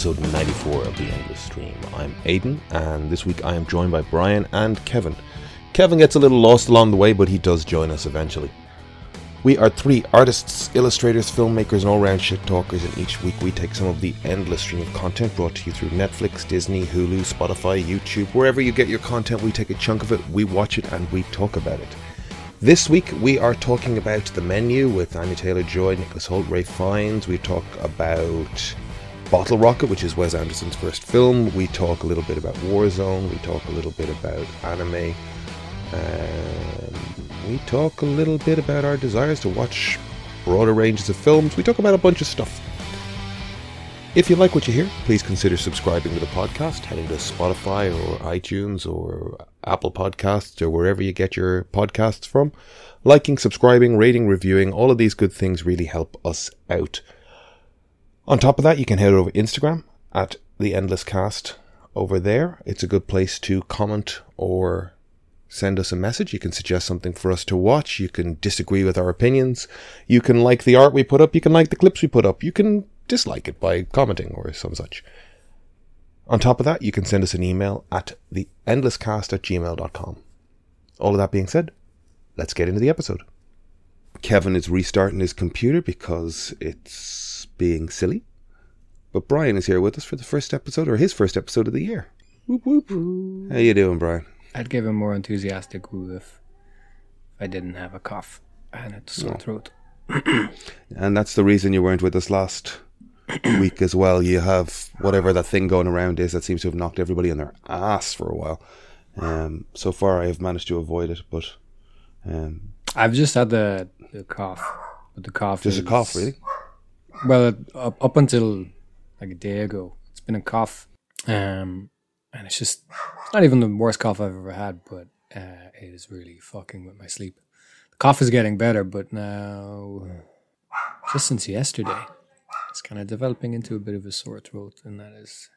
episode 94 of The Endless Stream. I'm Aidan, and this week I am joined by Brian and Kevin. Kevin gets a little lost along the way, but he does join us eventually. We are three artists, illustrators, filmmakers, and all round shit talkers, and each week we take some of the endless stream of content brought to you through Netflix, Disney, Hulu, Spotify, YouTube, wherever you get your content, we take a chunk of it, we watch it, and we talk about it. This week we are talking about The Menu with Anya Taylor Joy, Nicholas Hoult, Ray Fiennes. We talk about Bottle Rocket, which is Wes Anderson's first film. We talk a little bit about Warzone. We talk a little bit about anime. Um, we talk a little bit about our desires to watch broader ranges of films. We talk about a bunch of stuff. If you like what you hear, please consider subscribing to the podcast, heading to Spotify or iTunes or Apple Podcasts or wherever you get your podcasts from. Liking, subscribing, rating, reviewing, all of these good things really help us out. On top of that, you can head over Instagram at the Endless Cast over there. It's a good place to comment or send us a message. You can suggest something for us to watch. You can disagree with our opinions. You can like the art we put up. You can like the clips we put up. You can dislike it by commenting or some such. On top of that, you can send us an email at theendlesscast at gmail.com. All of that being said, let's get into the episode. Kevin is restarting his computer because it's being silly. But Brian is here with us for the first episode, or his first episode of the year. Whoop whoop. How you doing, Brian? I'd give a more enthusiastic woo if I didn't have a cough and a sore Oh. throat. And that's the reason you weren't with us last week as well. You have whatever that thing going around is that seems to have knocked everybody on their ass for a while. Um, so far, I have managed to avoid it, but um, I've just had the, the cough, but the cough just a cough, really. Well, up up until like a day ago, it's been a cough, um, and it's just it's not even the worst cough I've ever had, but uh, it is really fucking with my sleep. The cough is getting better, but now just since yesterday, it's kind of developing into a bit of a sore throat, and that is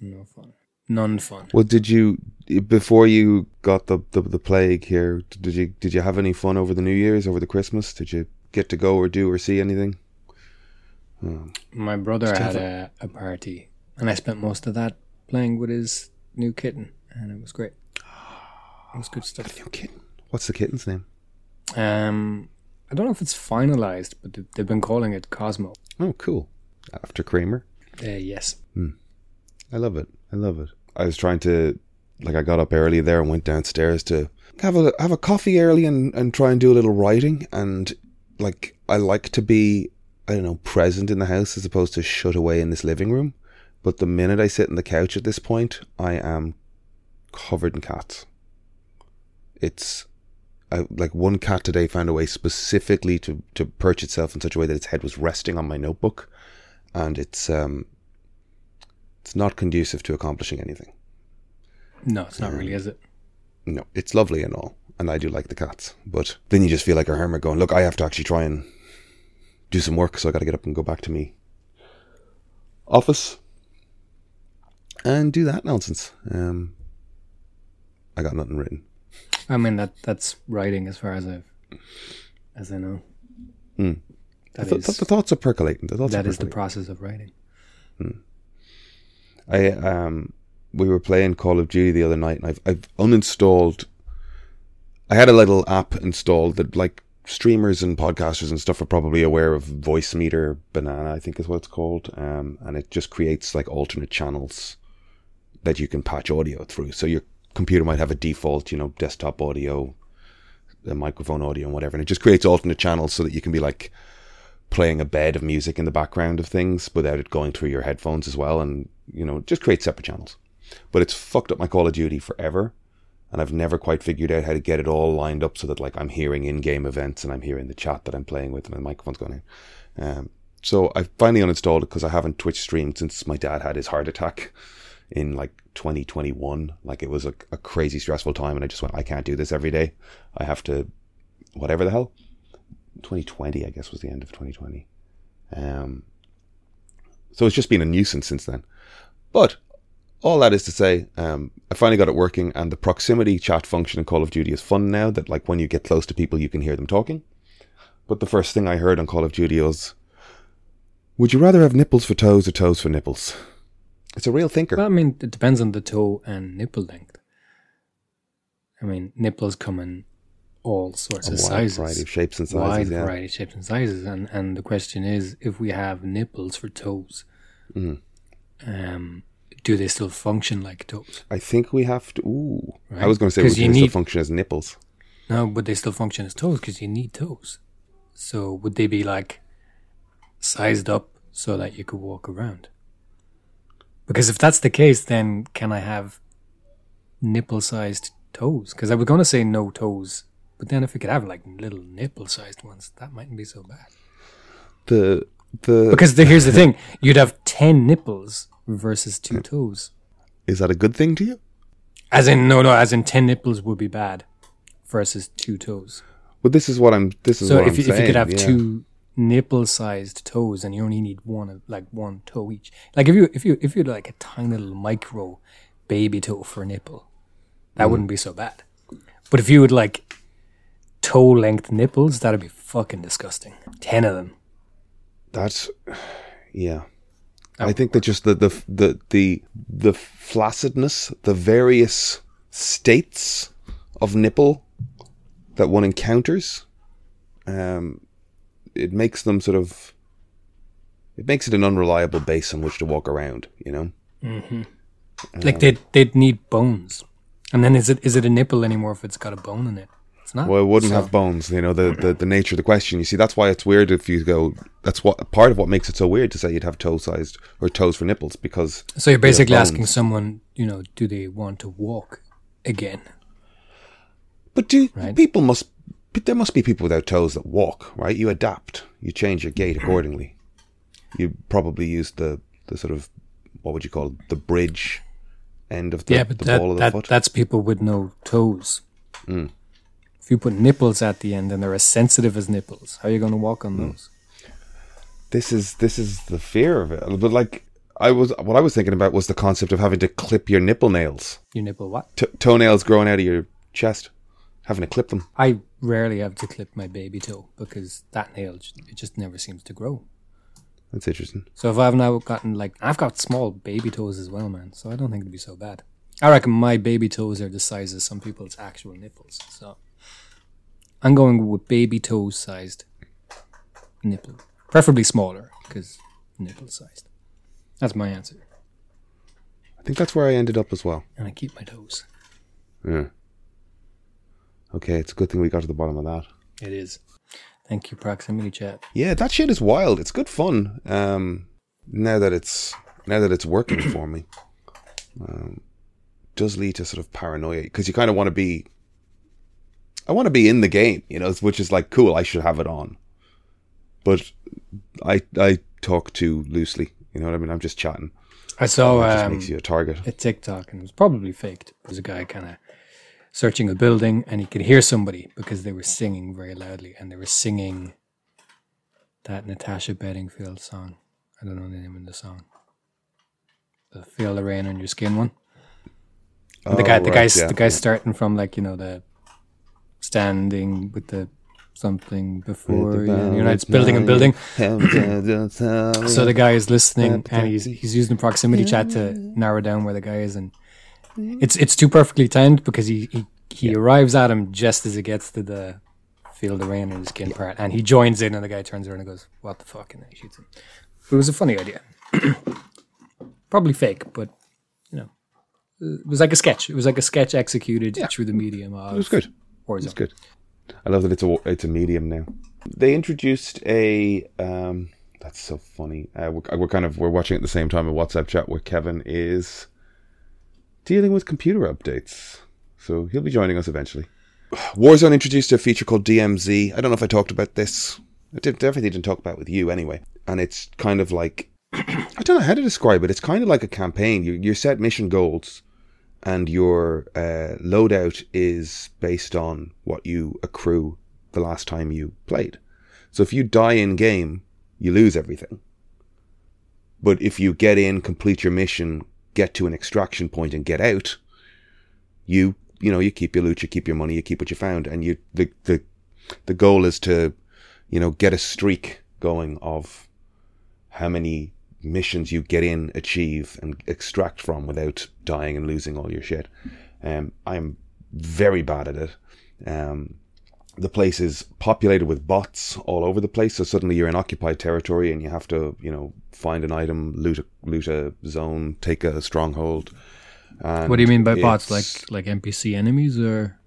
no fun. None fun. Well, did you before you got the, the the plague here? Did you did you have any fun over the New Year's, over the Christmas? Did you get to go or do or see anything? My brother had a, a party, and I spent most of that playing with his new kitten, and it was great. It was good stuff. New kitten. What's the kitten's name? Um, I don't know if it's finalized, but they- they've been calling it Cosmo. Oh, cool. After Kramer. Uh, yes. I love it. I love it. I was trying to, like, I got up early there and went downstairs to have a have a coffee early and and try and do a little writing. And like, I like to be, I don't know, present in the house as opposed to shut away in this living room. But the minute I sit on the couch at this point, I am covered in cats. It's I, like one cat today found a way specifically to to perch itself in such a way that its head was resting on my notebook, and it's um it's not conducive to accomplishing anything. No, it's not really, is it? No, it's lovely and all, and I do like the cats, but then you just feel like a hermit going, look, I have to actually try and do some work, so I got to get up and go back to me office and do that nonsense. Um, I got nothing written. I mean that that's writing as far as I've, as I know. That the, th- is the thoughts are percolating. The thoughts that is the process of writing. I um we were playing Call of Duty the other night and I've I've uninstalled I had a little app installed that like streamers and podcasters and stuff are probably aware of Voicemeeter Banana, I think is what it's called. Um and it just creates like alternate channels that you can patch audio through. So your computer might have a default, you know, desktop audio, a microphone audio and whatever, and it just creates alternate channels so that you can be like playing a bed of music in the background of things without it going through your headphones as well and you know just create separate channels but it's fucked up my call of duty forever and i've never quite figured out how to get it all lined up so that like i'm hearing in-game events and i'm hearing the chat that i'm playing with and the microphone's going in um, so i finally uninstalled it because i haven't twitch streamed since my dad had his heart attack in like 2021 like it was a, a crazy stressful time and i just went i can't do this every day i have to whatever the hell 2020, I guess, was the end of 2020. Um, so it's just been a nuisance since then. But all that is to say, um, I finally got it working, and the proximity chat function in Call of Duty is fun now. That like when you get close to people, you can hear them talking. But the first thing I heard on Call of Duty was, "Would you rather have nipples for toes or toes for nipples?" It's a real thinker. Well, I mean, it depends on the toe and nipple length. I mean, nipples come in all sorts a of wide sizes, variety of shapes and wide sizes. Yeah. variety of shapes and sizes, and and the question is, if we have nipples for toes, Mhm. um, do they still function like toes? I think we have to. Ooh, I was going to say we can still function as nipples. No, but they still function as toes because you need toes. So would they be like sized up so that you could walk around? Because if that's the case, then can I have nipple-sized toes? Because I was going to say no toes, but then if we could have like little nipple-sized ones, that mightn't be so bad. The the Because the, here's the thing: you'd have ten nipples versus two toes. is that a good thing to you? As in, no, no, as in ten nipples would be bad versus two toes. Well, this is what I'm. This is So what if I'm you, if you could have yeah. two nipple-sized toes and you only need one, like one toe each, like if you if you if you had like a tiny little micro baby toe for a nipple, that Mm. wouldn't be so bad. But if you would like toe-length nipples, that'd be fucking disgusting. Ten of them. That's yeah. Oh. I think that just the the the the the flaccidness, the various states of nipple that one encounters, um, it makes them sort of. It makes it an unreliable base on which to walk around. You know. Like they'd they'd need bones. And then is it is it a nipple anymore if it's got a bone in it? It's not. Well, it wouldn't So- have bones. You know the, the the nature of the question. You see, that's why it's weird if you go. That's what part of what makes it so weird to say you'd have toe sized or toes for nipples because So you're basically asking someone, you know, do they want to walk again? But do Right. people must? but There must be people without toes that walk, right? You adapt. You change your gait accordingly. You probably use the the sort of what would you call it? the bridge end of the, yeah, but the that, ball of the that foot. that's people with no toes. Mm. If you put nipples at the end and they're as sensitive as nipples, how are you going to walk on Mm. those? this is this is the fear of it. But like I was, what I was thinking about was the concept of having to clip your nipple nails, Your nipple what? T- toenails growing out of your chest, having to clip them. I rarely have to clip my baby toe because that nail it just never seems to grow. That's interesting. So if I've now gotten like I've got small baby toes as well, man. So I don't think it'd be so bad. I reckon my baby toes are the size of some people's actual nipples. So I'm going with baby toe sized nipple, preferably smaller because nipple sized. That's my answer, I think that's where I ended up as well. and I keep my toes. Yeah. Okay, it's a good thing we got to the bottom of that. It is. Thank you, proximity chat. Yeah, that shit is wild. It's good fun. Um, now that it's now that it's working for me, um, does lead to sort of paranoia because you kind of want to be. I want to be in the game, you know, which is like cool. I should have it on, but I I talk too loosely. You know what I mean? I'm just chatting. I saw just um, makes you a target. a TikTok, and it was probably faked. It was a guy kind of searching a building, and he could hear somebody because they were singing very loudly, and they were singing that Natasha Bedingfield song. I don't know the name of the song. The "Feel the Rain on Your Skin" one. And the Oh, guy, the right, guy's, yeah, the guy's starting from like you know the standing with the something before you, know, you know, it's building and building. So the guy is listening and he's he's using the proximity chat to narrow down where the guy is, and it's it's too perfectly timed because he he, he arrives at him just as it gets to the feel the rain on his skin part, and he joins in, and the guy turns around and goes, "What the fuck?" and then he shoots him. It was a funny idea, probably fake, but you know, it was like a sketch. It was like a sketch executed through the medium of It was good. Warzone. It's good. I love that it's a it's a medium now. They introduced a um that's so funny. Uh, we're, we're kind of we're watching at the same time a WhatsApp chat where Kevin is dealing with computer updates. So he'll be joining us eventually. Warzone introduced a feature called DMZ. I don't know if I talked about this. I did, definitely didn't talk about it with you anyway. And it's kind of like I don't know how to describe it. It's kind of like a campaign. You you set mission goals and your uh, loadout is based on what you accrue the last time you played. So if you die in game, you lose everything. But if you get in, complete your mission, get to an extraction point, and get out, you you know you keep your loot, you keep your money, you keep what you found, and you the the the goal is to you know get a streak going of how many missions you get in, achieve, and extract from without dying and losing all your shit. Um, I'm very bad at it. Um, the place is populated with bots all over the place. So suddenly you're in occupied territory and you have to, you know, find an item, loot a, loot a zone, take a stronghold. And What do you mean by bots? Like like NPC enemies or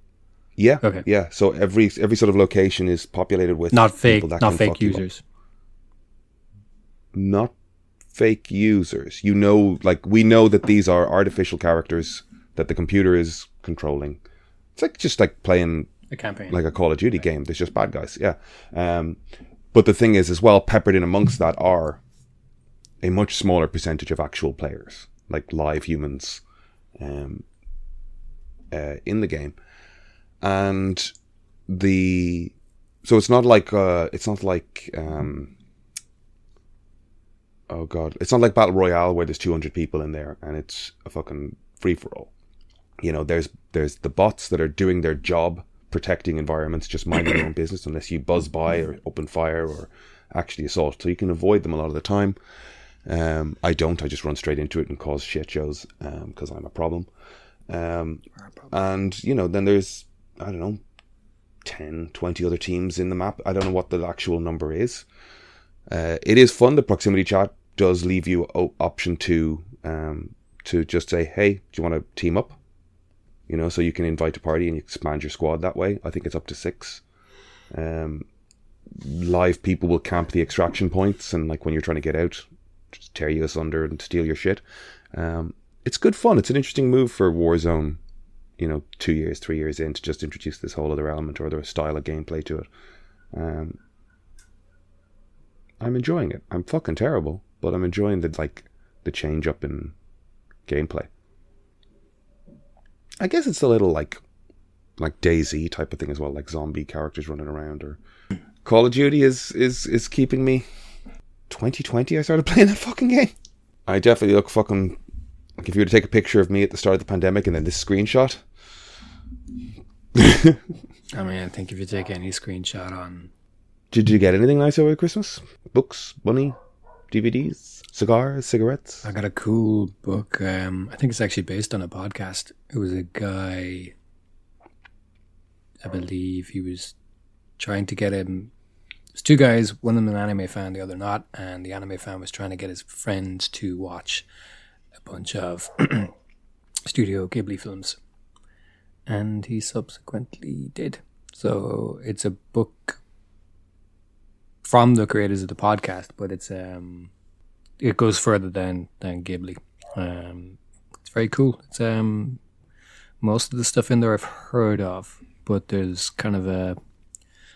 yeah, Okay. yeah. So every every sort of location is populated with not fake, people that not fake up. users? not fake users. You know, like we know that these are artificial characters that the computer is controlling. It's like just like playing A campaign. like a Call of Duty game. There's just bad guys, yeah. Um, but the thing is, as well, peppered in amongst that are a much smaller percentage of actual players, like live humans, um, uh, in the game, and the so it's not like uh, it's not like um, oh god, it's not like battle royale where there's 200 people in there and it's a fucking free for all. You know, there's there's the bots that are doing their job protecting environments, just minding their own business, unless you buzz by or open fire or actually assault. So you can avoid them a lot of the time. Um, I don't. I just run straight into it and cause shit shows because I'm a problem. Um, and you know, then there's I don't know, 10, 20 other teams in the map. I don't know what the actual number is. Uh, it is fun. The proximity chat does leave you option to um, to just say, "Hey, do you want to team up?" You know, so you can invite a party and you expand your squad that way. I think it's up to six. Um, live people will camp the extraction points, and like when you're trying to get out, just tear you asunder and steal your shit. Um, it's good fun. It's an interesting move for Warzone. You know, two years, three years in to just introduce this whole other element or other style of gameplay to it. Um, I'm enjoying it. I'm fucking terrible, but I'm enjoying the like the change up in gameplay. I guess it's a little like like DayZ type of thing as well, like zombie characters running around or Call of Duty is is is keeping me 2020 I started playing that fucking game. I definitely look fucking like if you were to take a picture of me at the start of the pandemic and then this screenshot. I mean, I think if you take any screenshot on Did you get anything nice over Christmas? Books, money, DVDs, cigars, cigarettes? I got a cool book. Um, I think it's actually based on a podcast. It was a guy, I believe he was trying to get him. There's two guys, one of them an anime fan, the other not, and the anime fan was trying to get his friends to watch a bunch of Studio Ghibli films, and he subsequently did. So it's a book from the creators of the podcast, but it's um it goes further than than Ghibli. Um, it's very cool. It's um most of the stuff in there I've heard of, but there's kind of a,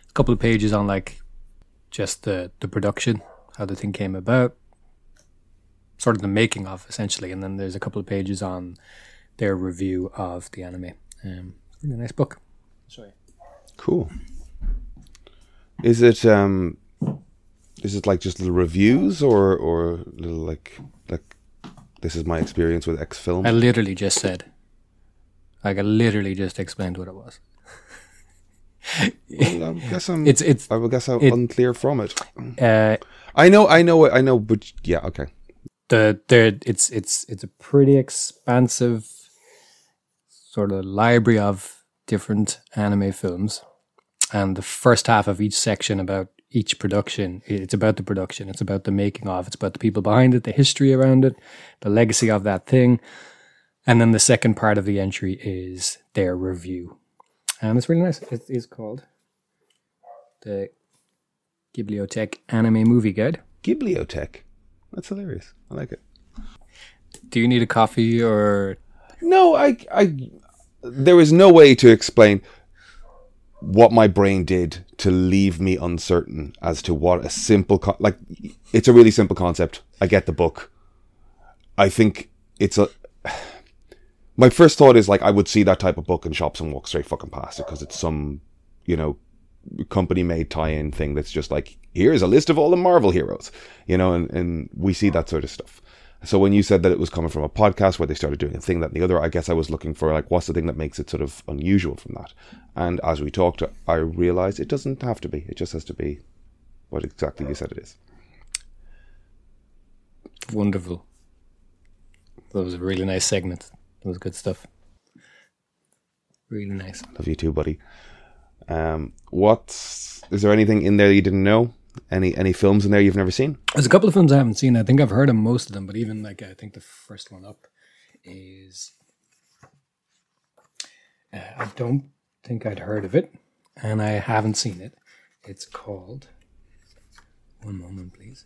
a couple of pages on like just the the production, how the thing came about, sort of the making of essentially, and then there's a couple of pages on their review of the anime. Um, really nice book. Sorry. Cool. Is it um is it like just little reviews or or little like like this is my experience with X film? I literally just said, like I literally just explained what it was. Well, I guess I'm It's it's I guess I'm it- unclear from it. uh I know I know I know but yeah, okay. the the it's it's it's a pretty expansive sort of library of different anime films and the first half of each section about each production. It's about the production. It's about the making of. It's about the people behind it the history around it the legacy of that thing. And then the second part of the entry is their review. And it's really nice. It is called the Ghibliotheque Anime Movie Guide. Ghibliotheque. That's hilarious. I like it. do you need a coffee or No, I I there is no way to explain what my brain did to leave me uncertain as to what a simple con- like it's a really simple concept. I get the book. I think it's a my first thought is like I would see that type of book in shops and walk straight fucking past it because it's some, you know, company made tie-in thing that's just like here's a list of all the Marvel heroes, you know, and and we see that sort of stuff. So when you said that it was coming from a podcast where they started doing a thing that and the other, I guess I was looking for like what's the thing that makes it sort of unusual from that. And as we talked, I realized it doesn't have to be. It just has to be what exactly you said it is. Wonderful. That was a really nice segment. That was good stuff. Really nice. Love you too, buddy. Um, what's is there anything in there you didn't know? Any any films in there you've never seen? There's a couple of films I haven't seen. I think I've heard of most of them, but even like I think the first one up is uh, I don't think I'd heard of it, and I haven't seen it. It's called one moment, please.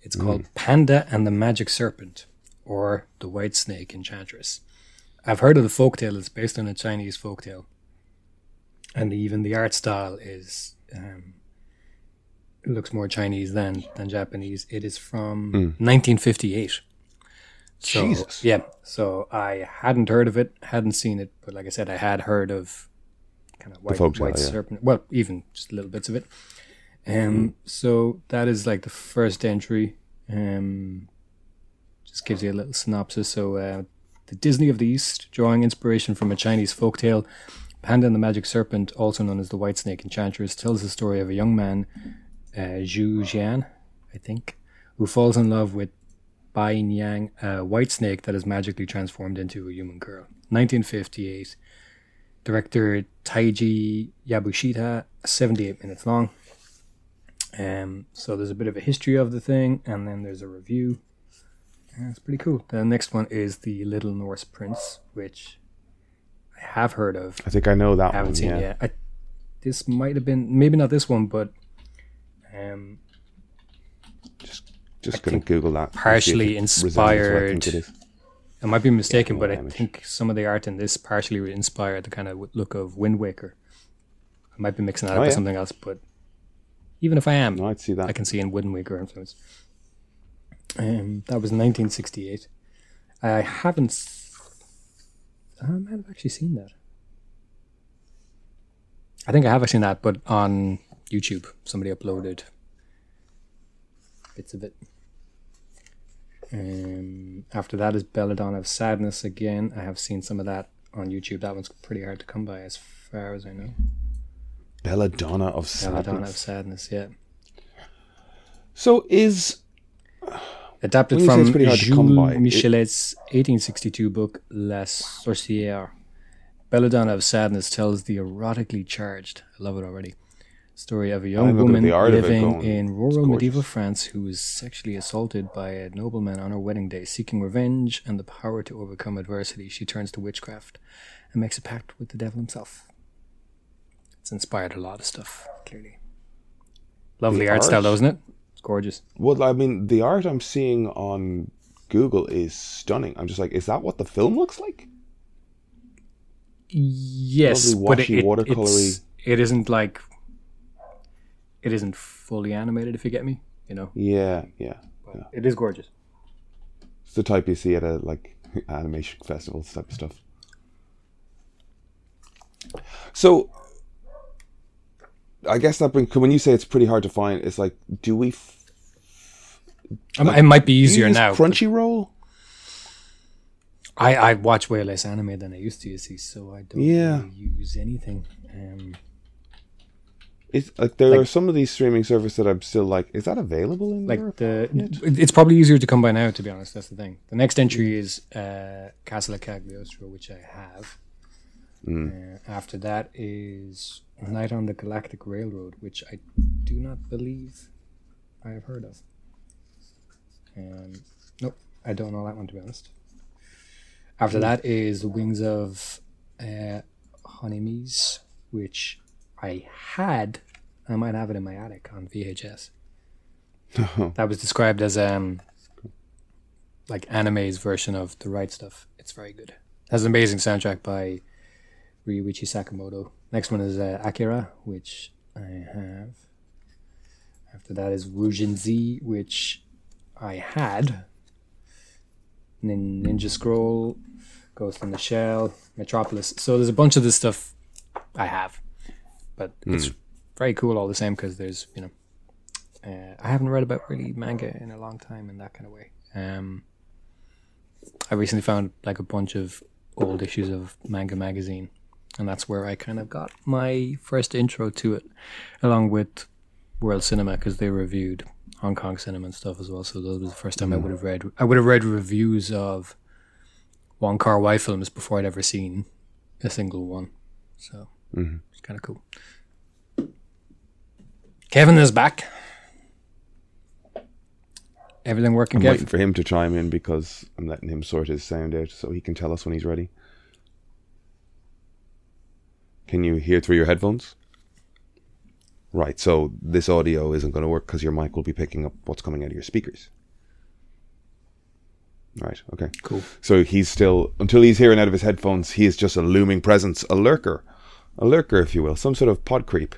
It's called Panda and the Magic Serpent, or The White Snake Enchantress. I've heard of the folktale. It's based on a Chinese folktale, and even the art style is um, looks more Chinese than than Japanese. It is from 1958. So, Jesus. Yeah. So I hadn't heard of it, hadn't seen it, but like I said, I had heard of kind of white, white yeah. serpent. Well, even just little bits of it. Um. So that is like the first entry. Um. Just gives you a little synopsis. So, uh, the Disney of the East, drawing inspiration from a Chinese folktale, Panda and the Magic Serpent, also known as the White Snake Enchantress, tells the story of a young man, uh, Zhu Jian, I think, who falls in love with Bai Yang, a white snake that is magically transformed into a human girl. 1958. Director Taiji Yabushita, 78 minutes long. Um, so there's a bit of a history of the thing, and then there's a review. Yeah, it's pretty cool. The next one is the Little Norse Prince, which I have heard of. I think I know that I haven't one. seen yeah. it yet. I, this might have been maybe not this one, but um, Just gonna Google that. and see if partially it resembles what I think inspired- I might be mistaken, but I image. think some of the art in this partially inspired the kind of look of Wind Waker. I might be mixing that Oh, up with something else, but even if I am, No, I'd see that. I can see in Wind Waker influence. Um, that was 1968. I haven't. I might have actually seen that. I think I have seen that, but on YouTube, somebody uploaded bits of it. Um, after that is Belladonna of Sadness again. I have seen some of that on YouTube. That one's pretty hard to come by, as far as I know. Belladonna of Sadness. Belladonna of Sadness. Yeah. So is Adapted When you say from it's pretty hard to come Jules Michelet's 1862 book La Sorcière. Belladonna of Sadness tells the erotically charged, I love it already, story of a young I'm looking at woman the art of it living in rural medieval. France who is sexually assaulted by a nobleman on her wedding day. Seeking revenge and the power to overcome adversity, she turns to witchcraft and makes a pact with the devil himself. It's inspired a lot of stuff, clearly. Lovely The art, style, art? though, isn't it? It's gorgeous. well, I mean, the art I'm seeing on Google is stunning. I'm just like, is that what the film looks like? Yes, Lovely but it, it, watercolory. it's, it isn't like it isn't fully animated. If you get me, you know, Yeah, yeah. but it is gorgeous. It's the type you see at a like animation festivals type of stuff. So, I guess that brings when you say it's pretty hard to find. It's like, do we? F- I might- it might be easier now. Crunchyroll. I I watch way less anime than I used to. You see, so I don't Yeah. really use anything. Um, It's like there Like- are some of these streaming services that I'm still like, is that available in like Europe? the it- it's probably easier to come by now. To be honest, that's the thing. The next entry is uh, Castle of Cagliostro, which I have. Uh, after that is Night on the Galactic Railroad, which I do not believe I have heard of. Um, nope, I don't know that one to be honest. After that is Wings of uh, Honneamise, which I had. I might have it in my attic on VHS. that was described as um, like anime's version of the right stuff. It's very good. has an amazing soundtrack by Ryuichi Sakamoto. Next one is uh, Akira, which I have. After that is Roujin Z, which I had. Nin- Ninja Scroll, Ghost in the Shell, Metropolis. So there's a bunch of this stuff I have, but it's very cool all the same because there's you know uh, I haven't read about really manga in a long time in that kind of way. Um, I recently found like a bunch of old issues of Manga Magazine, and that's where I kind of got my first intro to it, along with World Cinema because they reviewed Hong Kong cinema and stuff as well. So that was the first time I would have read. I would have read reviews of Wong Kar Wai films before I'd ever seen a single one. So it's kind of cool. Kevin is back. Everything working, I'm Kev? waiting for him to chime in because I'm letting him sort his sound out so he can tell us when he's ready. Can you hear through your headphones? Right, so this audio isn't going to work because your mic will be picking up what's coming out of your speakers. Right, okay. Cool. So he's still, until he's hearing out of his headphones, he is just a looming presence, a lurker. A lurker, if you will, some sort of pod creep.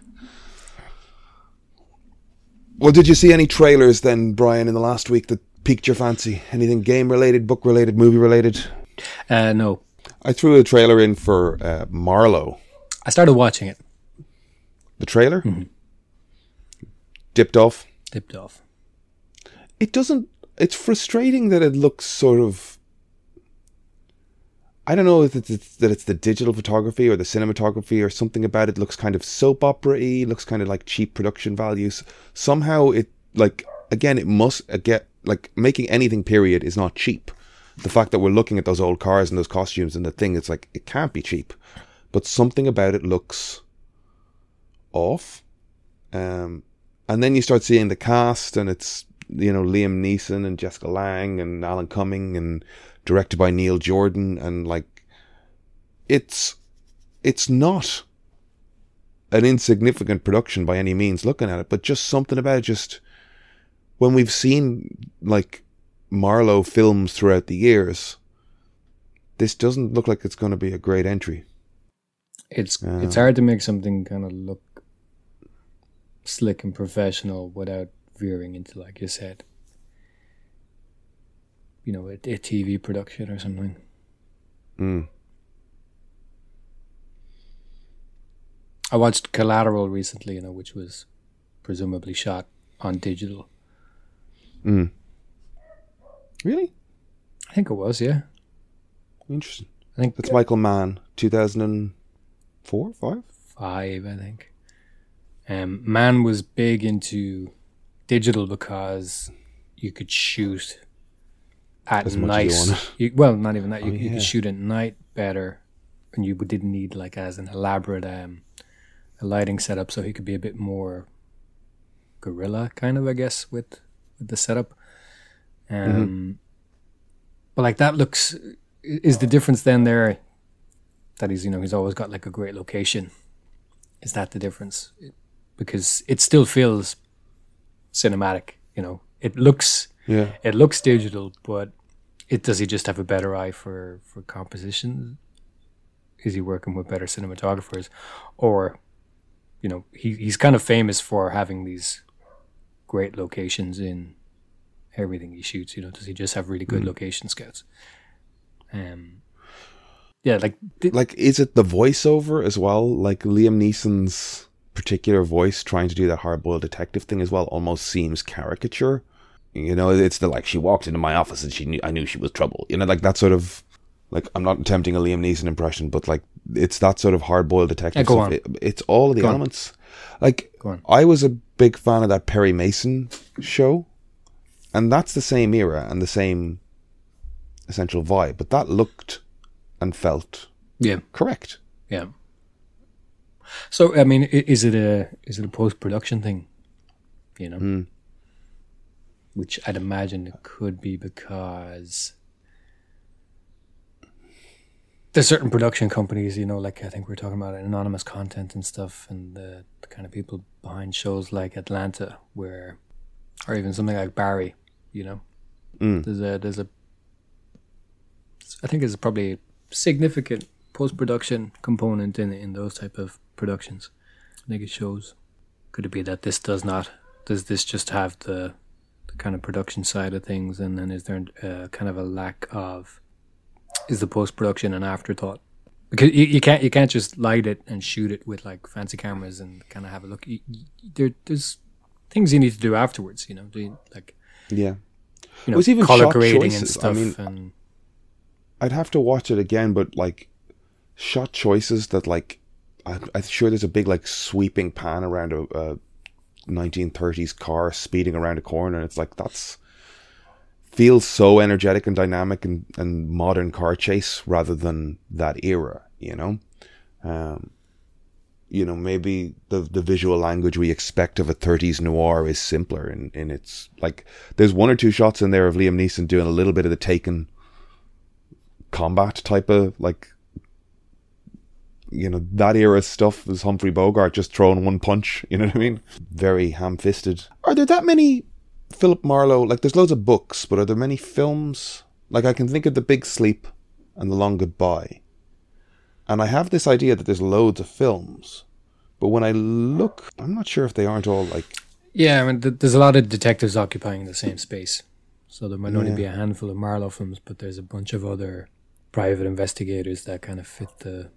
Well, did you see any trailers then, Brian, in the last week that piqued your fancy? Anything game related, book related, movie related? Uh, no, I threw a trailer in for uh, Marlowe. I started watching it. The trailer? Dipped off. Dipped off. It doesn't. It's frustrating that it looks sort of. I don't know if it's, it's that it's the digital photography or the cinematography or something about it looks kind of soap opera y, looks kind of like cheap production values. Somehow it, like, again, it must uh, get, like, making anything period is not cheap. The fact that we're looking at those old cars and those costumes and the thing, it's like, it can't be cheap. But something about it looks off. Um, and then you start seeing the cast, and it's you know Liam Neeson and Jessica Lange and Alan Cumming, and directed by Neil Jordan, and like it's it's not an insignificant production by any means. Looking at it, but just something about it, just when we've seen like Marlowe films throughout the years, this doesn't look like it's going to be a great entry. It's it's hard to make something kind of look slick and professional without veering into, like you said, you know, a, a TV production or something. Mm. I watched Collateral recently, you know, which was presumably shot on digital. Mm. Really I think it was, yeah. interesting. I think That's Michael Mann, two thousand and four, five. five, I think. Um, Mann was big into digital because you could shoot at As night. you. You- well, not even that. You, Oh, you yeah. could shoot at night better, and you didn't need like as an elaborate um, a lighting setup. So he could be a bit more guerrilla, kind of, I guess, with with the setup. Um, Mm-hmm. but like that looks is the difference then there that he's you know he's always got like a great location. Is that the difference? Because it still feels cinematic. You know, it looks Yeah. it looks digital, but it does he just have a better eye for for composition? Is he working with better cinematographers, or you know he he's kind of famous for having these great locations in everything he shoots. You know, does he just have really good location scouts? Um, yeah, like th- like is it the voiceover as well like liam neeson's particular voice trying to do that hard-boiled detective thing as well almost seems caricature you know it's the like she walked into my office and she knew i knew she was trouble you know like that sort of like i'm not attempting a liam neeson impression but like it's that sort of hard-boiled detective Yeah, stuff. on. It- it's all of the Go on. elements like i was a big fan of that perry mason show and that's the same era and the same essential vibe but that looked and felt yeah, correct yeah. So I mean, is it a is it a post production thing? You know, Hmm. Which I'd imagine it could be because there's certain production companies, you know, like I think we're talking about anonymous content and stuff, and the, the kind of people behind shows like Atlanta, where, or even something like Barry, you know, Mm. there's a there's a, I think there's probably a significant post production component in in those type of productions. I think it shows. Could it be that this does not? Does this just have the the kind of production side of things, and then is there uh, kind of a lack of? Is the post production an afterthought? Because you, you can't you can't just light it and shoot it with like fancy cameras and kind of have a look. You, you, there, there's things you need to do afterwards. You know, do you, like Yeah. you know, was even color grading and choices. I mean, and I'd have to watch it again, but like shot choices that like I, I'm sure there's a big like sweeping pan around a, a 1930s car speeding around a corner. And it's like, that's feels so energetic and dynamic and, and modern car chase rather than that era, you know? Um, you know, maybe the the visual language we expect of a 30s noir is simpler and in, in its like there's one or two shots in there of Liam Neeson doing a little bit of the taken combat type of like you know, that era stuff was Humphrey Bogart just throwing one punch, you know what I mean? Very ham fisted. Are there that many Philip Marlowe? Like, there's loads of books, but are there many films? Like, I can think of The Big Sleep and The Long Goodbye. And I have this idea that there's loads of films, but when I look, I'm not sure if they aren't all like. Yeah, I mean, th- there's a lot of detectives occupying the same space. So there might only be a handful of Marlowe films, but there's a bunch of other private investigators that kind of fit the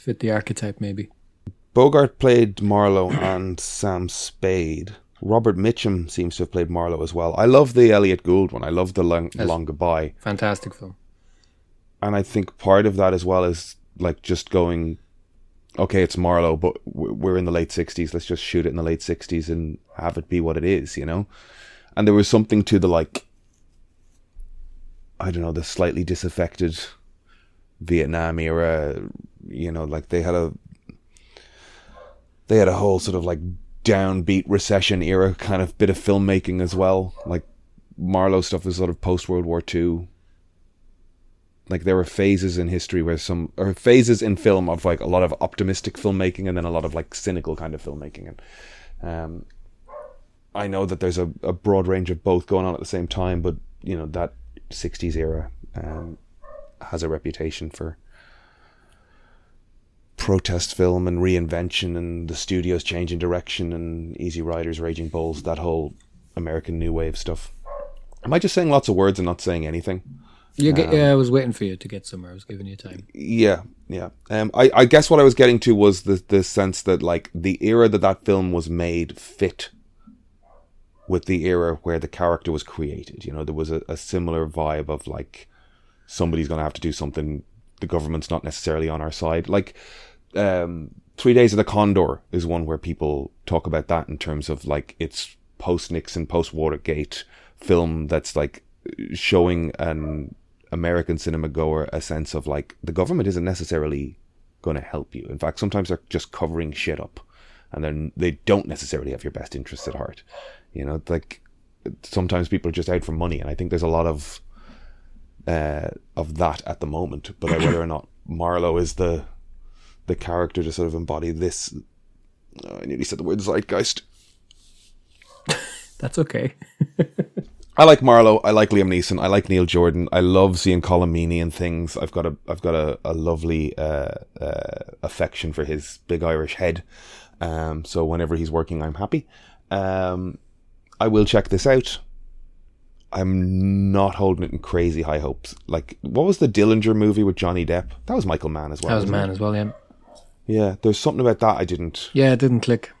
fit the archetype, maybe. Bogart played Marlowe and Sam Spade. Robert Mitchum seems to have played Marlowe as well. I love the Elliott Gould one. I love the Long, long Goodbye. Fantastic film. and I think part of that as well is like just going, okay, it's Marlowe, but we're in the late '60s. Let's just shoot it in the late '60s and have it be what it is, you know. And there was something to the like, I don't know, the slightly disaffected Vietnam era. You know, like they had a they had a whole sort of like downbeat recession era kind of bit of filmmaking as well. Like Marlowe stuff was sort of post World War Two like there were phases in history where some or phases in film of like a lot of optimistic filmmaking and then a lot of like cynical kind of filmmaking and um I know that there's a, a broad range of both going on at the same time but you know that 60s era um has a reputation for protest film and reinvention and the studios changing direction and easy riders raging bulls that whole american new wave stuff am i just saying lots of words and not saying anything You get, yeah, I was waiting for you to get somewhere. I was giving you time. Yeah, yeah. Um, I, I guess what I was getting to was the the sense that like the era that that film was made fit with the era where the character was created. You know, there was a, a similar vibe of like somebody's going to have to do something. The government's not necessarily on our side. Like um, Three Days of the Condor is one where people talk about that in terms of like it's post Nixon, post Watergate film that's like showing an American cinema goer a sense of like the government isn't necessarily going to help you. In fact, sometimes they're just covering shit up, and then they don't necessarily have your best interests at heart. You know, like sometimes people are just out for money, and I think there's a lot of uh, of that at the moment. But whether or not Marlowe is the the character to sort of embody this, oh, I nearly said the word zeitgeist. That's okay. I like Marlowe. I like Liam Neeson. I like Neil Jordan. I love seeing Colm Meaney and things. I've got a I've got a, a lovely uh, uh, affection for his big Irish head. Um, so whenever he's working, I'm happy. Um, I will check this out. I'm not holding it in crazy high hopes. Like, what was the Dillinger movie with Johnny Depp? That was Michael Mann as well. That was wasn't it? as well, yeah. Yeah, there's something about that I didn't Yeah, it didn't click.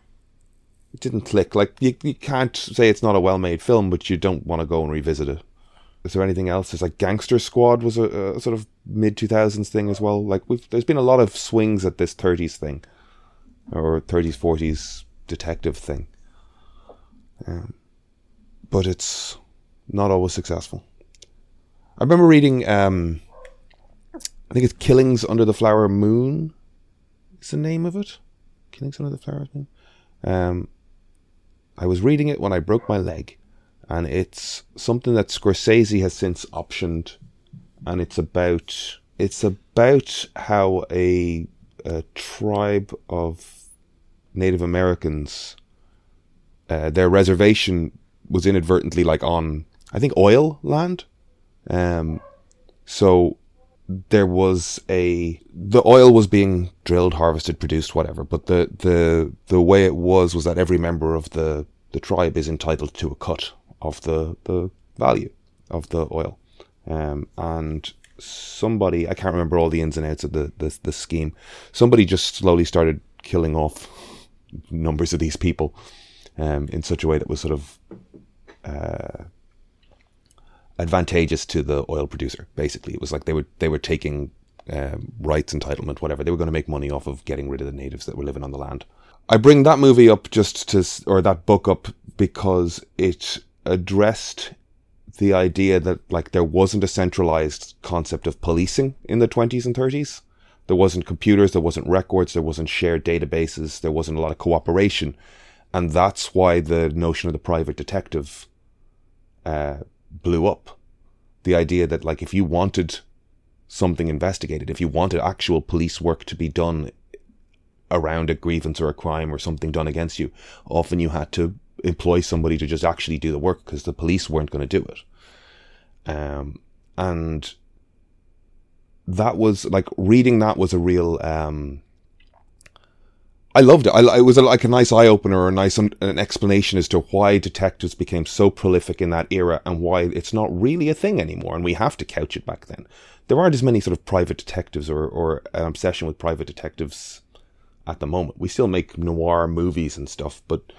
it didn't click. Like you, you can't say it's not a well-made film, but you don't want to go and revisit it. Is there anything else? There's like Gangster Squad was a, a sort of mid two thousands thing as well. Like we've there's been a lot of swings at this thirties thing, or thirties forties detective thing. Um, but it's not always successful. I remember reading. Um, I think it's Killings Under the Flower Moon. The name of it? Killings Under the Flower Moon. Um, I was reading it when I broke my leg, and it's something that Scorsese has since optioned, and it's about it's about how a, a tribe of Native Americans, uh, their reservation was inadvertently like on I think oil land, um, so there was a the oil was being drilled, harvested, produced, whatever. But the the the way it was was that every member of the the tribe is entitled to a cut of the the value of the oil, um, and somebody I can't remember all the ins and outs of the the, the scheme. Somebody just slowly started killing off numbers of these people, um, in such a way that was sort of uh, advantageous to the oil producer. Basically, it was like they were they were taking um, rights entitlement, whatever. They were going to make money off of getting rid of the natives that were living on the land. I bring that movie up just to, or that book up because it addressed the idea that like there wasn't a centralized concept of policing in the 20s and 30s. There wasn't computers, there wasn't records, there wasn't shared databases, there wasn't a lot of cooperation. And that's why the notion of the private detective uh, blew up. The idea that like if you wanted something investigated, if you wanted actual police work to be done around a grievance or a crime or something done against you, often you had to employ somebody to just actually do the work because the police weren't going to do it. Um, and that was like reading that was a real, um, I loved it. I, it was a, like a nice eye opener, or a nice an explanation as to why detectives became so prolific in that era and why it's not really a thing anymore. And we have to couch it back then there aren't as many sort of private detectives or, or an obsession with private detectives at the moment. We still make noir movies and stuff, but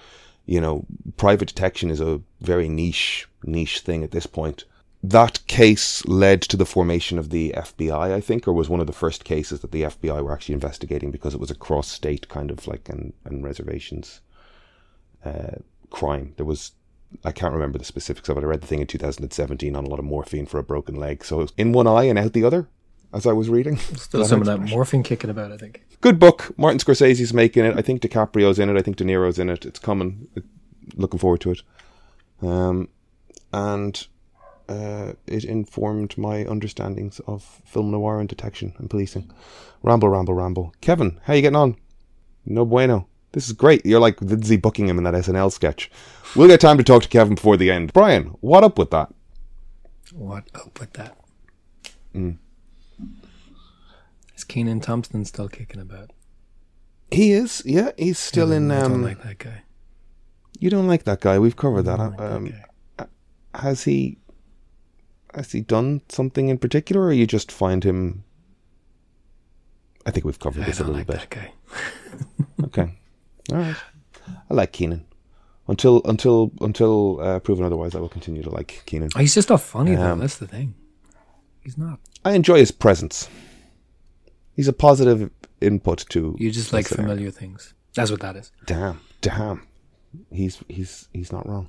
you know, private detection is a very niche, niche thing at this point. That case led to the formation of the FBI, I think, or was one of the first cases that the FBI were actually investigating because it was a cross state kind of like and, and reservations uh, crime. There was I can't remember the specifics of it. I read the thing in 2017 on a lot of morphine for a broken leg. So in one eye and out the other as I was reading. Still some of that morphine kicking about, I think. Good book. Martin Scorsese's making it. I think DiCaprio's in it. I think De Niro's in it. It's coming. Looking forward to it. Um, and uh, it informed my understandings of film noir and detection and policing. Ramble, ramble, ramble. Kevin, how you getting on? No bueno. This is great. You're like Lindsey Buckingham in that SNL sketch. We'll get time to talk to Kevin before the end. Brian, what up with that? What up with that? Mm. Is Kenan Thompson still kicking about? He is. Yeah, he's still in. I don't Um, like that guy. you don't like that guy. We've covered that. like um, guy. has he? Has he done something in particular, or you just find him? I think we've covered I this a don't little like bit. that guy. Okay. All right. I like Kenan. Until until until uh, proven otherwise, I will continue to like Kenan. Oh, he's just not funny though. Um, That's the thing. He's not. I enjoy his presence. He's a positive input to. You just like scenario. familiar things. That's what that is. Damn, damn. He's he's he's not wrong.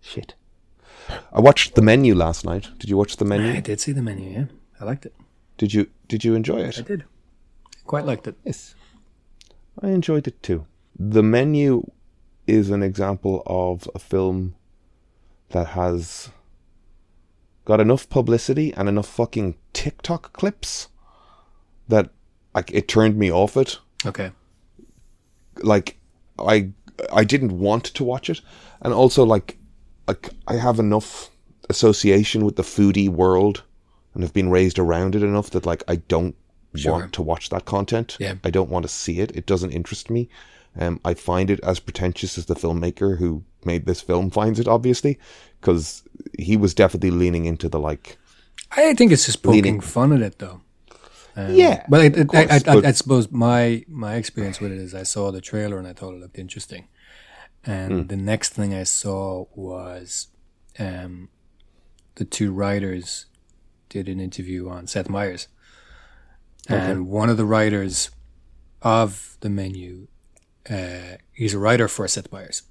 Shit. I watched the menu last night. Did you watch the menu? I did see the menu. Yeah, I liked it. Did you did you enjoy it? I did. Quite liked it. Yes. I enjoyed it too. The menu is an example of a film that has got enough publicity and enough fucking TikTok clips that like it turned me off it. Okay. Like I I didn't want to watch it. And also like like I have enough association with the foodie world and have been raised around it enough that like I don't Sure. want to watch that content. Yeah. I don't want to see it. It doesn't interest me. Um, I find it as pretentious as the filmmaker who made this film finds it, obviously, because he was definitely leaning into the like. I think it's just poking Leaning- fun at it though. Um, Yeah, it, I, course, I, I, but- I suppose my my experience with it is I saw the trailer and I thought it looked interesting, and Hmm. the next thing I saw was um, the two writers did an interview on Seth Meyers, and one of the writers of the menu, uh, he's a writer for Seth Meyers.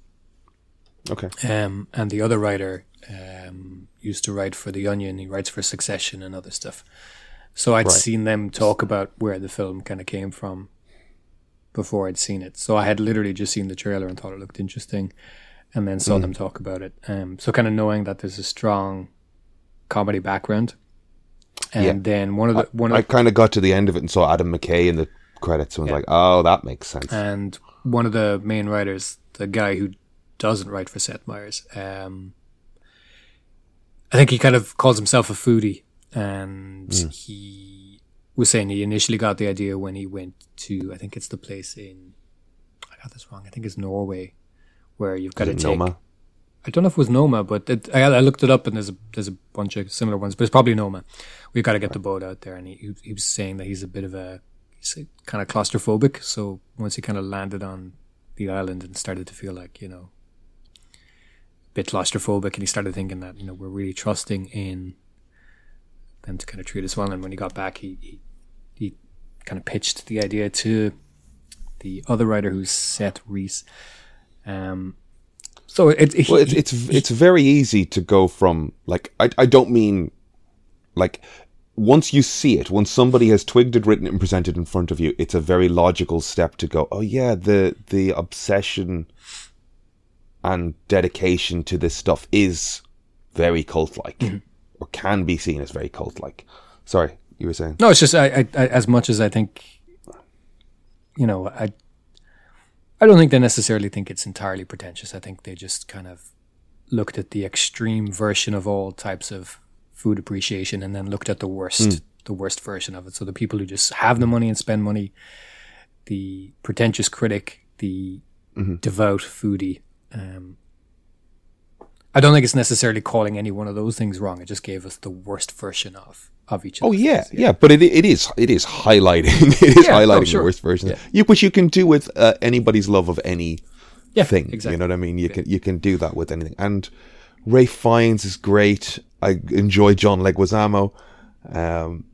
Okay. Um, and the other writer um, used to write for The Onion. He writes for Succession and other stuff. So I'd Right. seen them talk about where the film kind of came from before I'd seen it. So I had literally just seen the trailer and thought it looked interesting, and then saw them talk about it. Um, so kind of knowing that there's a strong comedy background, and Yeah. then one of the one of I kind of got to the end of it and saw Adam McKay in the credits and was Yeah. like, oh, that makes sense. and one of the main writers, the guy who doesn't write for Seth Meyers, um, I think he kind of calls himself a foodie, and he was saying he initially got the idea when he went to, I think it's the place in, I got this wrong, I think it's Norway, where you've got to it take. Noma? I don't know if it was Noma, but it, I, I looked it up and there's a there's a bunch of similar ones, but it's probably Noma. We've got to get the boat out there, and he he- was saying that he's a bit of a he's kind of claustrophobic. So once he kind of landed on the island and started to feel like you know a bit claustrophobic, and he started thinking that you know we're really trusting in them to kind of treat us well. And when he got back, he, he kind of pitched the idea to the other writer, who's Seth Reiss. Um, so it, it, Well, it's it's it's very easy to go from like I I don't mean like once you see it, once somebody has twigged it, written it, and presented in front of you, it's a very logical step to go. Oh yeah, the the obsession and dedication to this stuff is very cult like, or can be seen as very cult like. Sorry, you were saying. No, it's just I, I, I, as much as I think, you know, I, I don't think they necessarily think it's entirely pretentious. I think they just kind of looked at the extreme version of all types of food appreciation, and then looked at the worst, the worst version of it. So the people who just have the money and spend money, the pretentious critic, the devout foodie. Um, I don't think it's necessarily calling any one of those things wrong. It just gave us the worst version of of each. Of Oh yeah, things, yeah, but it it is it is highlighting it is Yeah, oh, highlighting sure. the worst version. Yeah. You which you can do with uh, anybody's love of any yeah, thing. Exactly. You know what I mean? You can you can do that with anything. And Ray Fiennes is great. I enjoy John Leguizamo. Um,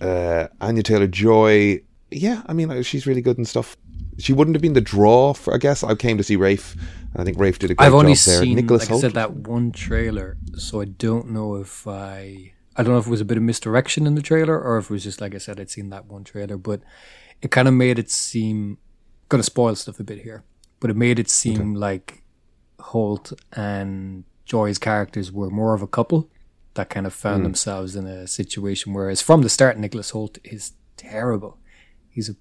uh, Anya Taylor Joy. Yeah, I mean she's really good and stuff. She wouldn't have been the draw for. I guess I came to see Rafe. And I think Rafe did a great I've only job there. seen, Nicholas like Hoult. I said, that one trailer, so I don't know if I, I don't know if it was a bit of misdirection in the trailer or if it was just like I said, I'd seen that one trailer, but it kind of made it seem, gonna spoil stuff a bit here, but it made it seem like Hoult and Joy's characters were more of a couple that kind of found themselves in a situation. Whereas from the start, Nicholas Hoult is terrible. He's a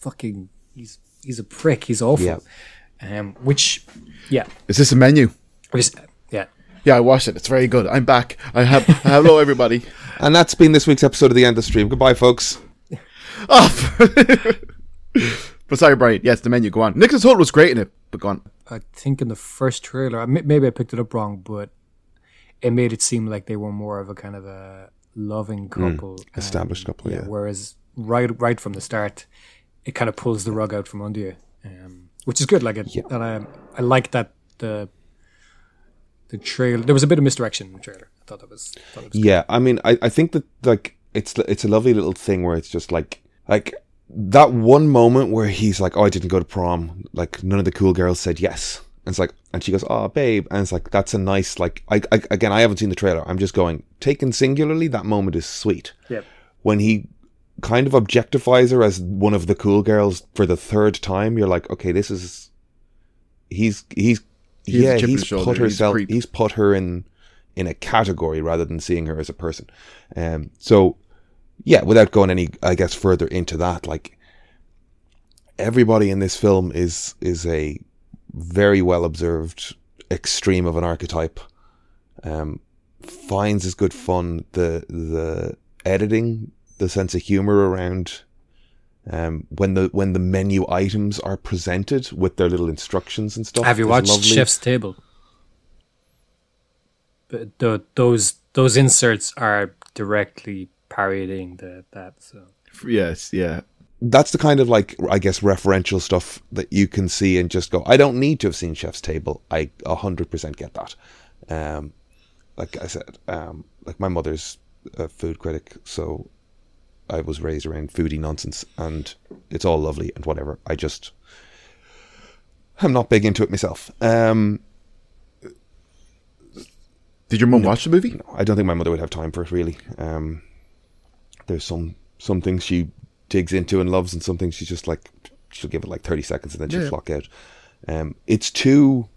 fucking, he's he's a prick. He's awful. Yeah. Um, which, yeah, Is this a menu? which, yeah. Yeah, I watched it. It's very good. I'm back. I have hello everybody. and that's been this week's episode of the Endless Stream. Goodbye, folks. Oh, but sorry, Brian. Yes, the menu. Go on. Nicholas Hoult was great in it, but go on. I think in the first trailer, maybe I picked it up wrong, but it made it seem like they were more of a kind of a loving couple, Hmm. established couple, yeah. Whereas right right from the start, it kind of pulls the rug out from under you, um, which is good. Like it, and I I like that the the trailer. There was a bit of misdirection in the trailer. I thought that was. Thought it was Yeah, I mean, I, I think that like it's it's a lovely little thing where it's just like like that one moment where he's like, "Oh, I didn't go to prom." Like none of the cool girls said yes, and it's like, and she goes, "Oh, babe," and it's like that's a nice like. I, I again, I haven't seen the trailer. I'm just going taken singularly. That moment is sweet. Yep. When he kind of objectifies her as one of the cool girls for the third time, you're like, okay, this is he's he's He's yeah he's put he's herself creep. he's put her in in a category rather than seeing her as a person. Um, so yeah, without going any, I guess, further into that, like everybody in this film is is a very well observed extreme of an archetype. Um, Fiennes is good fun. The the editing, the sense of humor around. Um, when the when the menu items are presented with their little instructions and stuff, Have you watched lovely. Chef's Table? But the, those those inserts are directly parodying the that. So Yes, yeah. that's the kind of like I guess referential stuff that you can see and just go. I don't need to have seen Chef's Table. I hundred percent get that. Um, like I said, um, like my mother's a food critic, so I was raised around foodie nonsense, and it's all lovely and whatever. I just I'm not big into it myself. Um, Did your mum watch the movie? I don't think my mother would have time for it really. Um, there's some some things she digs into and loves, and some things she's just like she'll give it like thirty seconds and then she'll Yeah. flock out. Um, it's too.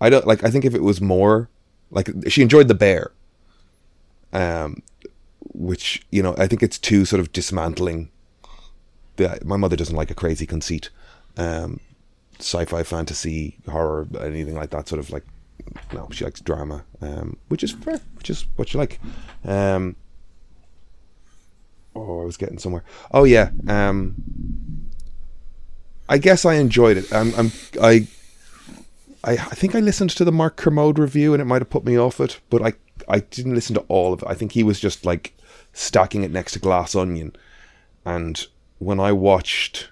I don't like. I think if it was more like she enjoyed the bear, um, which you know I think it's too sort of dismantling. The, my mother doesn't like a crazy conceit, um, sci-fi, fantasy, horror, anything like that. Sort of like no, she likes drama, um, which is fair, which is what you like. Um, oh, I was getting somewhere. Oh yeah, um, I guess I enjoyed it. I'm, I'm I, I, I think I listened to the Mark Kermode review, and it might have put me off it, but I, I didn't listen to all of it. I think he was just like stacking it next to Glass Onion, and when I watched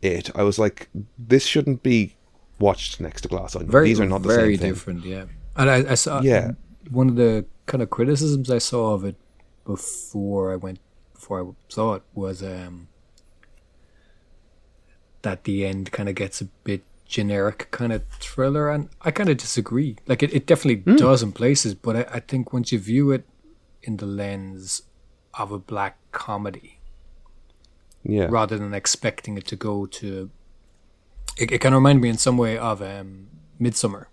it, I was like, this shouldn't be watched next to Glass Onion. very These are not the very same thing. Very different. Yeah, and I, I saw Yeah. one of the kind of criticisms I saw of it before I went before I saw it was um, that the end kind of gets a bit generic kind of thriller, and I kind of disagree. Like it, it definitely Hmm. does in places, but I, I think once you view it in the lens of a black comedy, Yeah. rather than expecting it to go to, it, it kind of reminded me in some way of um, Midsommar.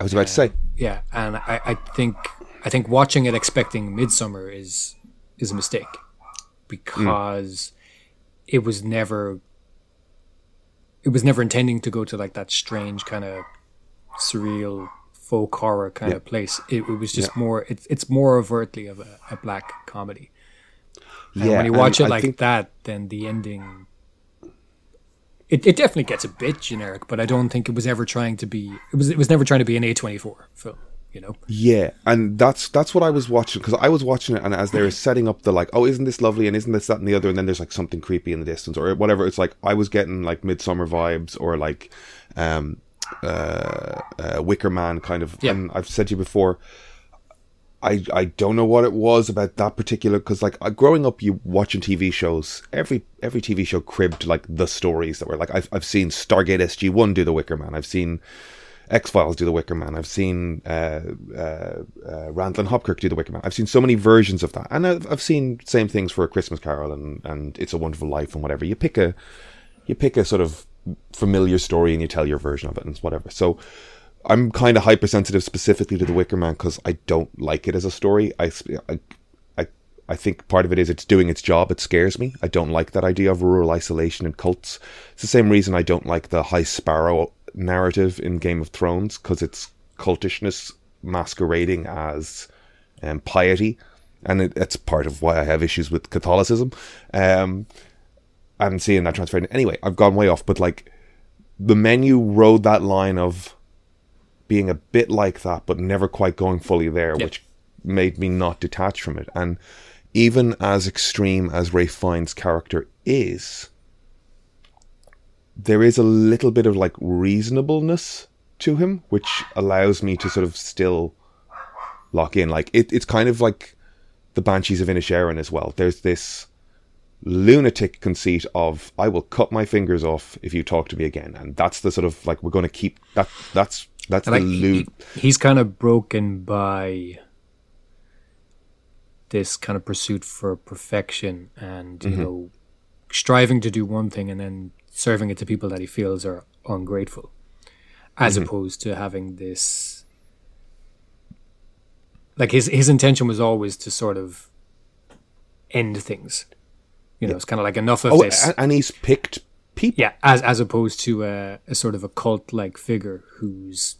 I was about to say. Yeah, and I, I think I think watching it expecting Midsommar is is a mistake because it was never it was never intending to go to like that strange kind of surreal folk horror kind Yeah. of place. It, it was just more it's it's more overtly of a, a black comedy. And Yeah, when you watch it I like think- that, then the ending it, it definitely gets a bit generic, but I don't think it was ever trying to be it was it was never trying to be an A twenty four film, you know? Yeah, and that's that's what I was watching because I was watching it, and as they were setting up the like, oh, isn't this lovely, and isn't this that and the other, and then there's like something creepy in the distance or whatever. It's like I was getting like Midsommar vibes or like, um, uh, uh Wicker Man kind of. Yeah. And I've said to you before, I I don't know what it was about that particular because like uh, growing up, you watching TV shows. Every every TV show cribbed like the stories that were like I've I've seen Stargate SG One do the Wicker Man. I've seen X Files do the Wicker Man. I've seen uh, uh, uh, Randall and Hopkirk do the Wicker Man. I've seen so many versions of that, and I've, I've seen same things for a Christmas Carol and and It's a Wonderful Life and whatever. You pick a you pick a sort of familiar story and you tell your version of it and whatever. So I'm kind of hypersensitive specifically to the Wicker Man because I don't like it as a story. I, I I I think part of it is it's doing its job. It scares me. I don't like that idea of rural isolation and cults. It's the same reason I don't like the High Sparrow narrative in Game of Thrones because it's cultishness masquerading as um, piety, and it, it's part of why I have issues with Catholicism. Um, and seeing that transferred. Anyway, I've gone way off, but like the menu rode that line of being a bit like that, but never quite going fully there, Yep. which made me not detach from it. And even as extreme as Ray Fiennes' character is, there is a little bit of like reasonableness to him, which allows me to sort of still lock in. Like it, it's kind of like the Banshees of Inisherin as well. There's this lunatic conceit of I will cut my fingers off if you talk to me again, and that's the sort of like we're going to keep that. That's that's And the like he- he's kind of broken by this kind of pursuit for perfection and Mm-hmm. you know striving to do one thing and then serving it to people that he feels are ungrateful as Mm-hmm. opposed to having this like his his intention was always to sort of end things you know it's kind of like enough of Oh, this and he's picked people. yeah, as as opposed to a, a sort of a cult like figure who's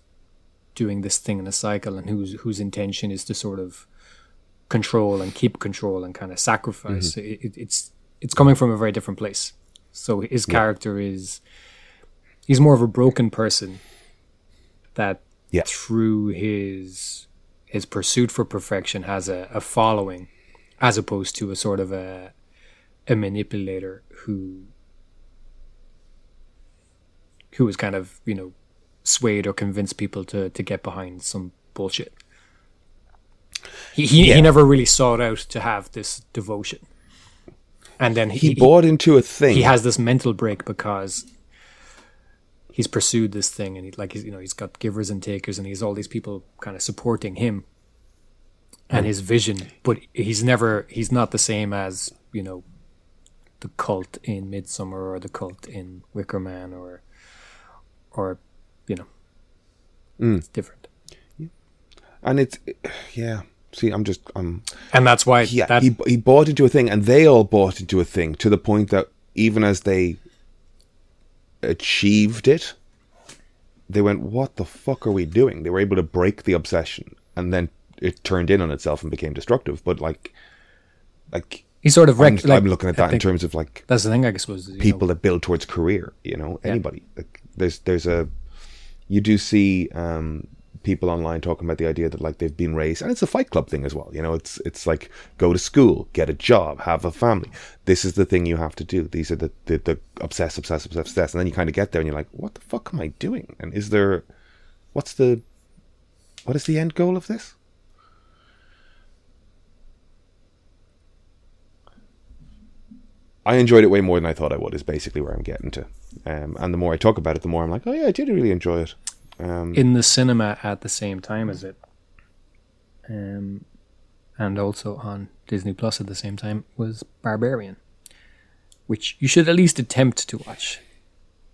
doing this thing in a cycle and whose whose intention is to sort of control and keep control and kind of sacrifice. Mm-hmm. It, it, it's it's coming from a very different place. So his character is he's more of a broken person that Yeah. through his his pursuit for perfection has a, a following as opposed to a sort of a a manipulator who who was kind of you know swayed or convinced people to to get behind some bullshit. He he, Yeah. he never really sought out to have this devotion, and then He he, bought into a thing. he has this mental break because he's pursued this thing and he like he's you know he's got givers and takers and he's all these people kind of supporting him and hmm. his vision but he's never he's not the same as you know the cult in Midsommar or the cult in wicker man or or you know mm. it's different and it's yeah. See, I'm just I'm and that's why yeah. that he he bought into a thing, and they all bought into a thing to the point that even as they achieved it, they went, "What the fuck are we doing?" They were able to break the obsession, and then it turned in on itself and became destructive. But like, like he sort of I'm, wrecked like, I'm looking at that in terms of like that's the thing i suppose you know, people that build towards career you know anybody. Like there's there's a you do see um people online talking about the idea that like they've been raised and it's a fight club thing as well you know it's it's like go to school get a job have a family. This is the thing you have to do. These are the the, the obsess obsess obsess obsess and then you kind of get there and you're like what the fuck am i doing? And is there what's the what is the end goal of this I enjoyed it way more than I thought I would. Is basically where I'm getting to. Um, and the more I talk about it, the more I'm like, oh yeah, I did really enjoy it. Um, in the cinema at the same time as it, um, and also on Disney Plus at the same time was Barbarian, which you should at least attempt to watch.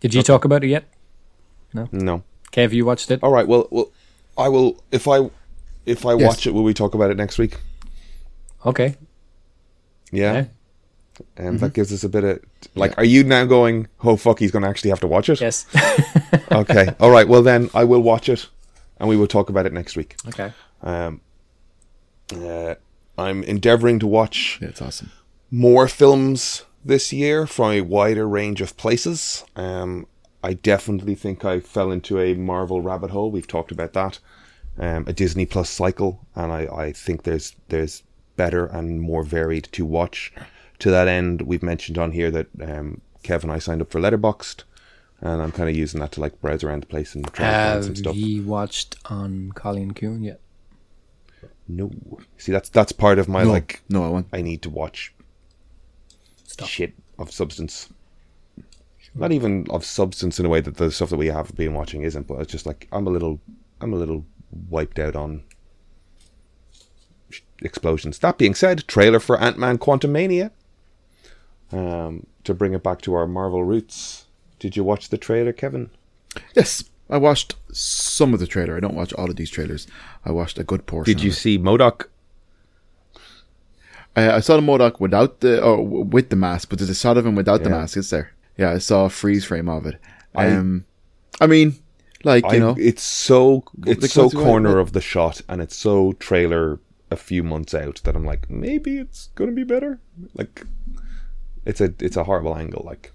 Did you talk about it yet? no. No. Okay, have you watched it? All right. Well, well, I will if I if I Yes. watch it. Will we talk about it next week? Okay. Yeah. Yeah. And that gives us a bit of like. Are you now going? Oh fuck! He's going to actually have to watch it. Yes. Okay. All right. Well, then I will watch it, and we will talk about it next week. okay. Um, uh, I'm endeavoring to watch Yeah, it's awesome. more films this year from a wider range of places. Um, I definitely think I fell into a Marvel rabbit hole. We've talked about that. Um, a Disney Plus cycle, and I, I think there's there's better and more varied to watch. To that end, we've mentioned on here that um, Kev and I signed up for Letterboxd, and I'm kind of using that to like browse around the place and try and find some stuff. Have stuff. you watched on Colleen Coon yet? No, see that's that's part of my No, like no, I want. I need to watch Stop. shit of substance. Not even of substance in a way that the stuff that we have been watching isn't, but it's just like I'm a little, I'm a little wiped out on explosions. That being said, trailer for Ant Man Quantumania. Um, to bring it back to our Marvel roots, did you watch the trailer, Kevin? Yes, I watched some of the trailer. I don't watch all of these trailers. I watched a good portion. Did you of it. see MODOK? I, I saw the MODOK without the or with the mask, but there's a shot of him without the mask. Is there? Yeah, I saw a freeze frame of it. I- Um, I, mean, like you I, know, it's so it's Because so corner what- of the shot, and it's so trailer a few months out that I'm like, maybe it's gonna be better. Like, it's a it's a horrible angle. Like,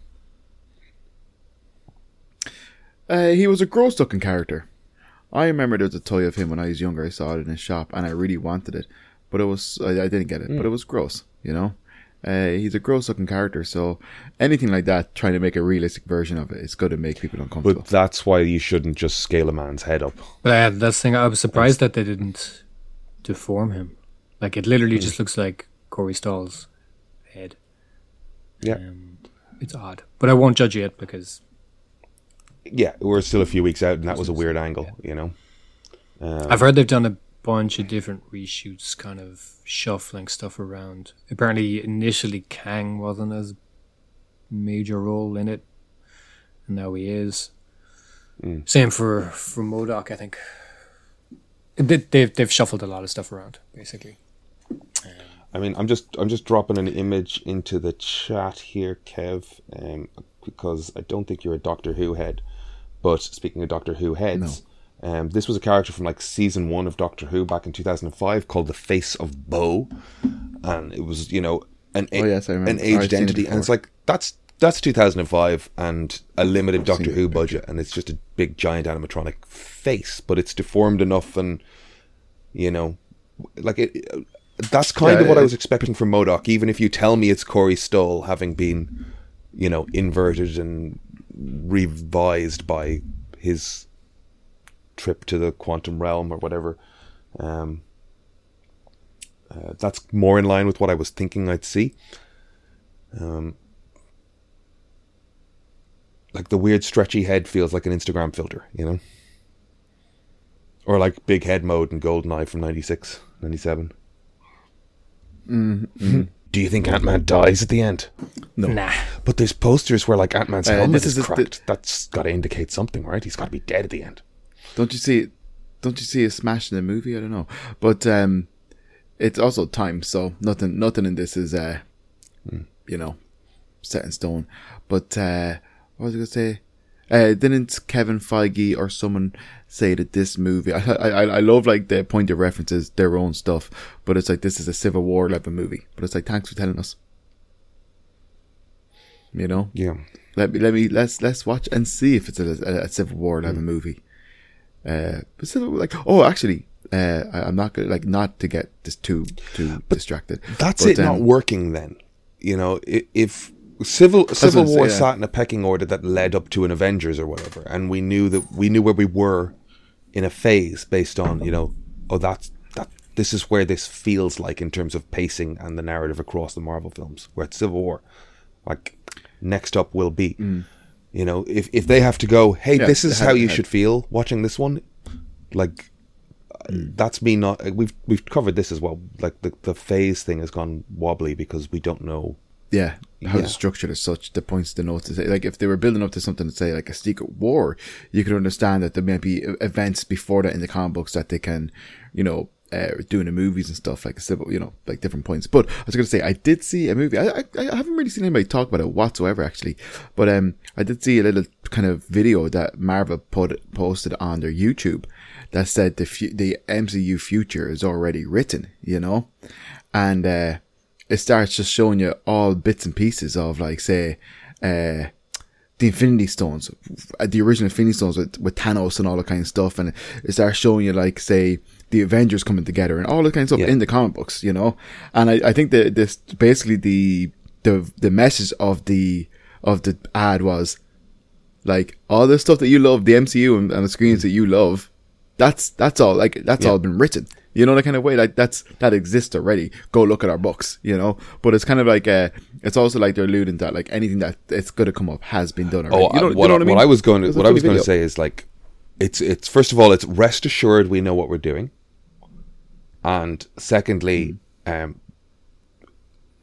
uh, he was a gross looking character. I remember there was a toy of him when I was younger. I saw it in a shop, and I really wanted it, but it was I, I didn't get it. Hmm. But it was gross, you know. Uh, he's a gross looking character, so anything like that, trying to make a realistic version of it, it's going to make people uncomfortable. but that's why you shouldn't just scale a man's head up. But uh, that's the thing. I was surprised that they didn't deform him. Like it literally just looks like Corey Stoll's head. Yeah, Um, it's odd, but I won't judge it because yeah. We're still a few weeks out, and that was a weird angle. You know, um, I've heard they've done a bunch of different reshoots, kind of shuffling stuff around. Apparently, initially Kang wasn't as major role in it, and now he is. Same for for MODOK, I think. They, they've they've shuffled a lot of stuff around, basically. I mean, I'm just I'm just dropping an image into the chat here, Kev, um, because I don't think you're a Doctor Who head. But speaking of Doctor Who heads, um, this was a character from like season one of Doctor Who back in 2005 called the Face of Bo, and it was you know an a- Oh, yes, an I've aged it entity, and it's like that's that's 2005 and a limited Doctor seen it Who budget, and it's just a big giant animatronic face, but it's deformed enough and you know, like it. That's kind Yeah, of what I was expecting from MODOK. Even if you tell me it's Corey Stoll having been, you know, inverted and revised by his trip to the quantum realm or whatever, um, uh, that's more in line with what I was thinking I'd see. Um, like the weird stretchy head feels like an Instagram filter, you know? Or like big head mode in GoldenEye from 96, 97. Do you think Ant Man dies at the end? no, Nah, But there's posters where like Ant Man's Uh, helmet this is, is the- cracked. That's got to indicate something, right? He's got to be dead at the end. Don't you see? Don't you see a smash in the movie? I don't know, but um, it's also time. So nothing, nothing in this is uh, you know, set in stone. But uh, what was I gonna say? Uh, didn't Kevin Feige or someone say that this movie? I, I I love like the point of references their own stuff, but it's like this is a Civil War level movie. But it's like thanks for telling us. You know, Yeah. let me let me let's let's watch and see if it's a, a, a Civil War level Hmm. movie. Uh, but Civil like oh actually, uh, I, I'm not gonna like not to get this too too distracted. That's But, it not um, working then. You know, if Civil Civil War saying, yeah. sat in a pecking order that led up to an Avengers or whatever, and we knew that we knew where we were in a phase based on, you know, oh that's that this is where this feels like in terms of pacing and the narrative across the Marvel films. Where it's Civil War. like next up will be. You know, if if they have to go, hey, Yeah, this is how you should feel watching this one, like that's me not. Uh, we've we've covered this as well. Like the the phase thing has gone wobbly because we don't know. Yeah, how Yeah. it's structured as such, the points to note to say, like if they were building up to something to say like a secret war, you could understand that there may be events before that in the comic books that they can, you know, uh, do in the movies and stuff like civil, you know, like different points. But I was going to say, I did see a movie. I, I I haven't really seen anybody talk about it whatsoever actually, but um, I did see a little kind of video that Marvel put posted on their YouTube that said the fu- the MCU future is already written, you know, and uh it starts just showing you all bits and pieces of like say uh the Infinity Stones, uh, the original Infinity Stones with, with Thanos and all that kind of stuff, and it starts showing you like say the Avengers coming together and all that kind of stuff Yeah. in the comic books, you know. And I, I think that this basically the the the message of the of the ad was like all the stuff that you love, the MCU and, and the screens that you love, that's that's all like that's Yeah. all been written. You know that kind of way, like that's that exists already. Go look at our books, you know. But it's kind of like uh, it's also like they're alluding that like anything that it's going to come up has been done already. Oh, you know, I- you what, know what I mean? what I was going to what I was going to say is like, it's it's first of all, it's rest assured we know what we're doing, and secondly, um,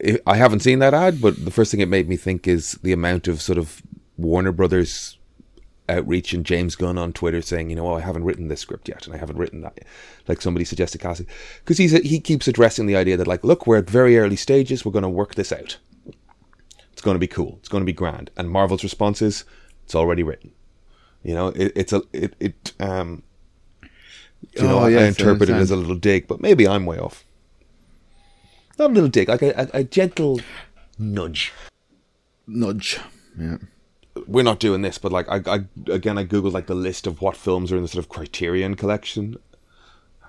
I I haven't seen that ad, but the first thing it made me think is the amount of sort of Warner Brothers outreach and James Gunn on Twitter saying, you know, oh, I haven't written this script yet, and I haven't written that. Like somebody suggested, Cassie, because he's a, he keeps addressing the idea that like, look, we're at very early stages. We're going to work this out. It's going to be cool. It's going to be grand. And Marvel's response is, it's already written. You know, it, it's a it it um. You know, Oh, I yes, I interpret it as a little dig, but maybe I'm way off. Not a little dig, like a, a, a gentle nudge. nudge. Yeah. We're not doing this, but like I, I again, I googled like the list of what films are in the sort of Criterion collection,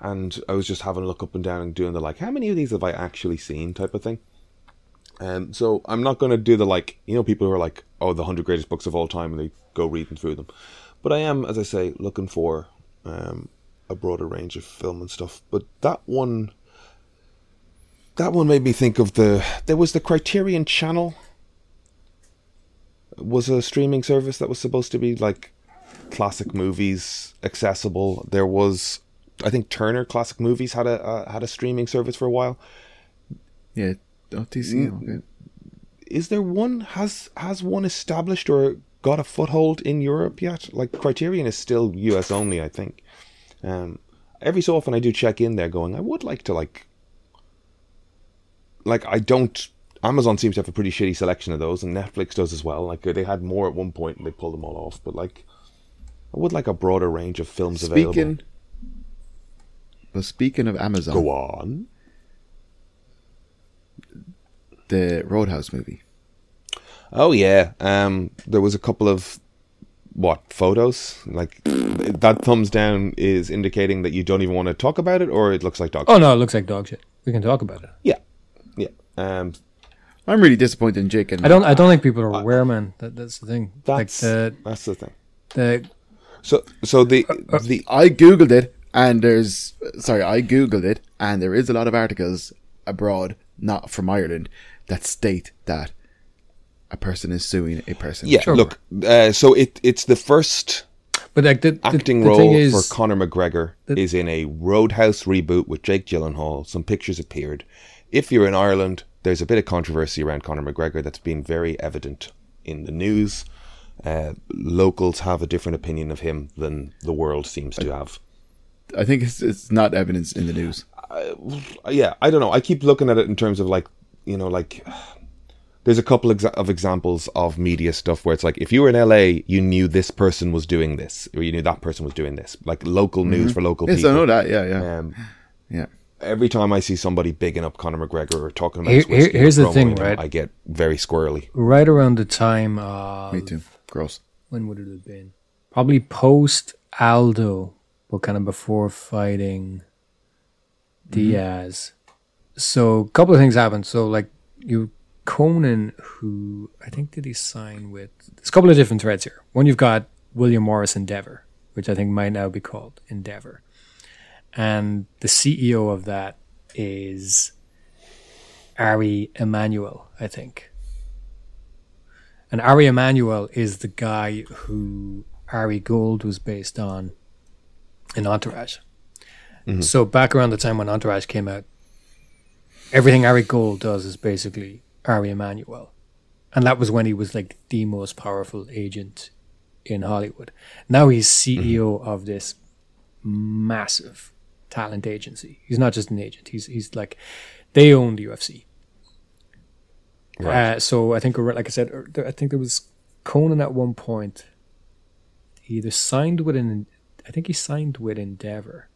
and I was just having a look up and down and doing the like, how many of these have I actually seen type of thing. Um, so I'm not going to do the like, you know, people who are like, oh, the hundred greatest books of all time, and they go reading through them. But I am, as I say, looking for um, a broader range of film and stuff. But that one, that one made me think of the. There was the Criterion Channel. Was a streaming service that was supposed to be like classic movies accessible. There was, I think Turner Classic Movies had a uh, had a streaming service for a while. Yeah. Oh. Mm. Okay. is there one has has one established or got a foothold in Europe yet? Like Criterion is still US only, I think. Um, every so often I do check in there, going, I would like to like, like I don't. Amazon seems to have a pretty shitty selection of those, and Netflix does as well. Like they had more at one point, and they pulled them all off. But like, I would like a broader range of films available. Speaking. But speaking of Amazon, Go on. the Roadhouse movie. Oh yeah. Um, there was a couple of what photos like that thumbs down is indicating that you don't even want to talk about it, or it looks like dog. Oh no, it looks like dog shit. We can talk about it. Yeah, yeah. Um, I'm really disappointed in Jake and I don't. I don't think people are aware, man. That, that's the thing. that's like the that's the thing. the So so the the I googled it, and there's sorry, I googled it, and there is a lot of articles abroad, not from Ireland, that state that a person is suing a person. yeah. Sure. Look, uh, so it it's the first but like the, the acting the role is, for Conor McGregor is in a Roadhouse reboot with Jake Gyllenhaal. Some pictures appeared. If you're in Ireland, there's a bit of controversy around Conor McGregor that's been very evident in the news. Uh, locals have a different opinion of him than the world seems to have. I think it's it's not evidence in the news. Uh, yeah, I don't know. I keep looking at it in terms of like, you know, like there's a couple of examples of media stuff where it's like if you were in LA, you knew this person was doing this, or you knew that person was doing this, like local news for local Yes, people. I know that. Yeah, yeah, Um, yeah. Every time I see somebody bigging up Conor McGregor or talking about Here- his whiskey here- here's the thing, promoting him, right? I get very squirrely. right around the time of Me too. Gross. when would it have been? Probably post Aldo, but kind of before fighting mm-hmm. Diaz. So a couple of things happened. So like you Conan, who I think did he sign with? There's a couple of different threads here. One you've got William Morris Endeavor, which I think might now be called Endeavor, and the CEO of that is Ari Emanuel, I think. And Ari Emanuel is the guy who Ari Gold was based on in Entourage. Mm-hmm. So back around the time when Entourage came out, everything Ari Gold does is basically Ari Emanuel. And that was when he was like the most powerful agent in Hollywood. Now he's CEO mm-hmm. of this massive talent agency. He's not just an agent. He's he's like they own the UFC. Uh, so I think, like I said, er, I think there was Conan at one point. He either signed with an, I think he signed with Endeavor.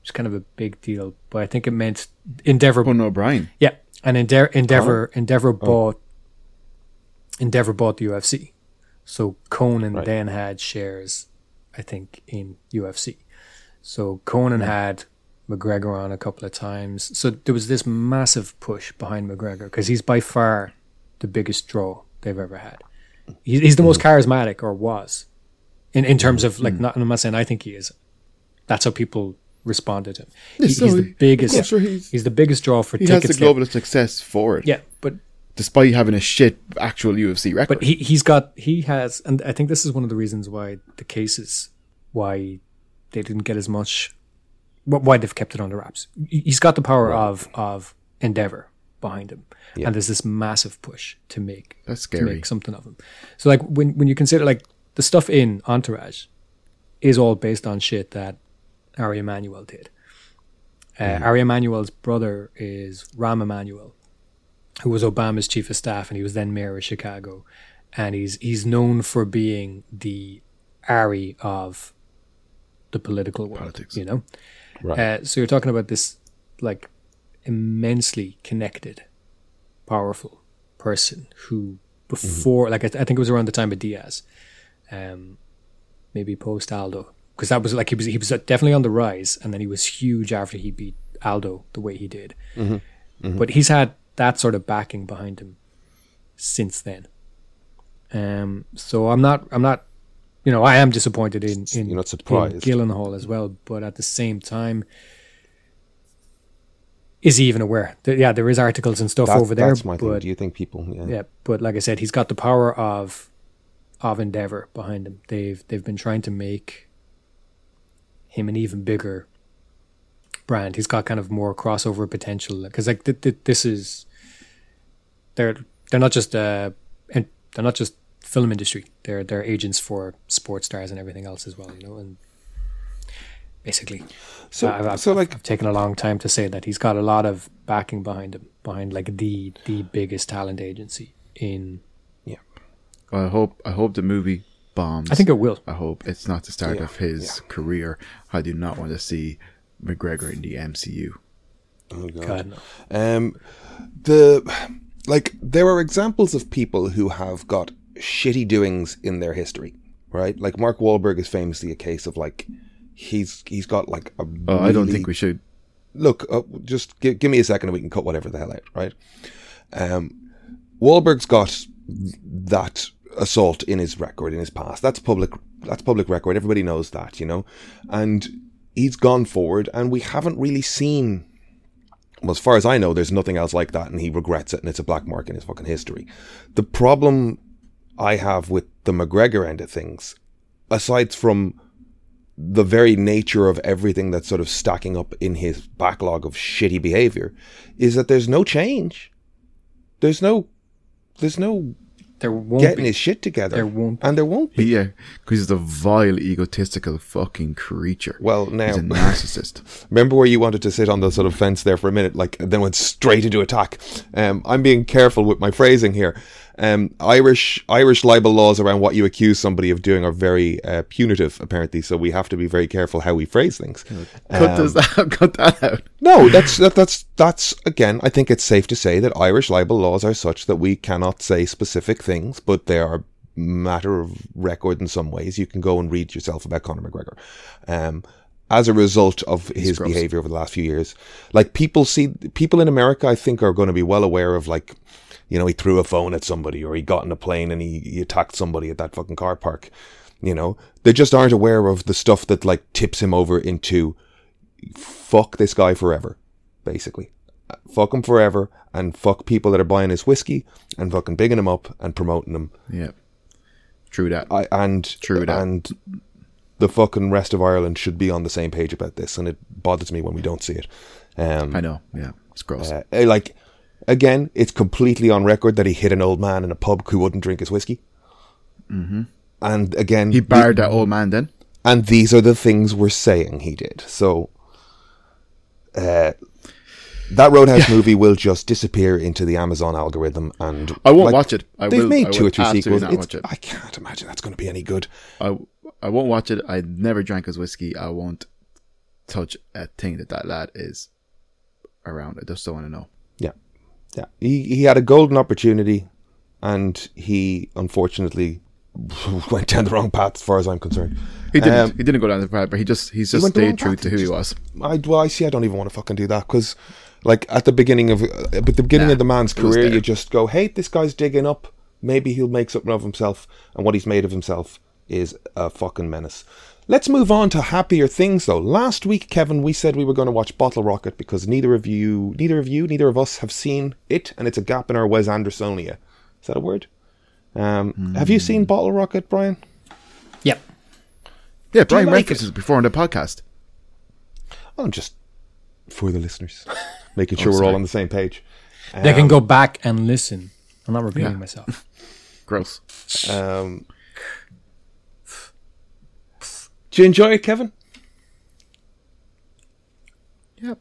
It's kind of a big deal, but I think it meant Endeavor. Conan O'Brien. Yeah, and Endeavor, Endeavor, Endeavor bought. Endeavor bought the UFC, so Conan Right. then had shares, I think, in UFC. So Conan had McGregor on a couple of times. So there was this massive push behind McGregor because he's by far the biggest draw they've ever had. He's, the most mm-hmm. charismatic, or was, in in terms of like. Mm-hmm. Not, I'm not saying I think he is. That's how people responded to him. He- so he's the biggest. yeah, sure, he's- he's the biggest draw for He has tickets. the there. global success for it. Yeah, but Despite having a shit actual UFC record. but he he's got he has, and I think this is one of the reasons why the cases why they didn't get as much, why they've kept it under wraps. He- He's got the power of of endeavor behind him, Yeah. and there's this massive push to make That's to make something of him. So like when when you consider like the stuff in Entourage is all based on shit that Ari Emanuel did. Uh, Ari Emanuel's brother is Rahm Emanuel, who was Obama's chief of staff, and he was then mayor of Chicago, and he's he's known for being the Ari of the political world. Politics. You know, Right. uh, so you're talking about this like immensely connected, powerful person who before, like I, th- I think it was around the time of Diaz, um, maybe post Aldo, because that was like he was he was definitely on the rise, and then he was huge after he beat Aldo the way he did. But he's had that sort of backing behind him since then. Um, so I'm not I'm not you know I am disappointed in in, You're not in surprised. Gyllenhaal as well, but at the same time. Is he even aware? Th- Yeah, there is articles and stuff That- over there, that's my thing. Do you think people? Yeah. yeah, but like I said, he's got the power of of Endeavor behind him. They've they've been trying to make him an even bigger brand. He's got kind of more crossover potential because like th- th- this is they're they're not just uh and they're not just film industry. They're they're agents for sports stars and everything else as well. You know, and basically, So, I've, I've, so like, I've taken a long time to say that he's got a lot of backing behind him, behind like the the biggest talent agency in. Yeah. I hope I hope the movie bombs. I think it will. I hope it's not the start Yeah, of his career. I do not want to see McGregor in the MCU. oh god. God, no. Um, the like there are examples of people who have got shitty doings in their history, right? Like Mark Wahlberg is famously a case of like he's he's got like a. Oh, I don't think we should. look. Uh, just give, give me a second, and we can cut whatever the hell out, right? Um, Wahlberg's got that assault in his record in his past. That's public. That's public record. Everybody knows that, you know, and he's gone forward, and we haven't really seen. Well, as far as I know, there's nothing else like that, and he regrets it, and it's a black mark in his fucking history. The problem I have with the McGregor end of things, aside from the very nature of everything that's sort of stacking up in his backlog of shitty behavior, is that there's no change. There's no, there's no There won't getting be. his shit together. There won't be. and there won't be. Yeah, because he's a vile, egotistical fucking creature. Well, now he's a narcissist. Remember where you wanted to sit on the sort of fence there for a minute, like and then went straight into attack. Um, I'm being careful with my phrasing here. Um, Irish Irish libel laws around what you accuse somebody of doing are very uh, punitive, apparently. So we have to be very careful how we phrase things. cut this out. Cut that out. No, that's that, that's that's again. I think it's safe to say that Irish libel laws are such that we cannot say specific things, but they are matter of record in some ways. You can go and read yourself about Conor McGregor. Um, as a result of his gross. behavior over the last few years, like people see people in America, I think are going to be well aware of like, you know, he threw a phone at somebody or he got in a plane and he, he attacked somebody at that fucking car park. You know, they just aren't aware of the stuff that like tips him over into fuck this guy forever, basically. fuck him forever, and fuck people that are buying his whiskey and fucking bigging him up and promoting him. Yeah. True that. I and True that. and the fucking rest of Ireland should be on the same page about this, and it bothers me when we don't see it. Um, I know. Yeah. It's gross. uh, like again, it's completely on record that he hit an old man in a pub who wouldn't drink his whiskey. Mm-hmm. And again, he barred that old man then. and these are the things we're saying he did. So, uh, that Roadhouse movie will just disappear into the Amazon algorithm, and I won't watch it. I they've will- made two or three sequels. not watch it. I can't imagine that's going to be any good. I I won't watch it. I never drank his whiskey. I won't touch a thing that that lad is around. I just don't want to know. Yeah. He he had a golden opportunity, and he unfortunately went down the wrong path, as far as I'm concerned. He didn't. Um, he didn't go down the path, but he just he's just wrong stayed true path. to who he was. I well, I see. I don't even want to fucking do that because, like, at the beginning of, at the beginning Nah, of the man's career, you just go, "Hey, this guy's digging up. Maybe he'll make something of himself." And what he's made of himself is a fucking menace. Let's move on to happier things, though. Last week, Kevin, we said we were going to watch Bottle Rocket because neither of you, neither of you, neither of us have seen it, and it's a gap in our Wes Andersonia. Is that a word? Um, Have you Hmm. seen Bottle Rocket, Brian? Yep. Yeah, Brian like references before on the podcast. I'm just for the listeners, making Oh, sure we're all on the same page. They can go back and listen. I'm not repeating Yeah. myself. Gross. Um, do you enjoy it, Kevin? Yep.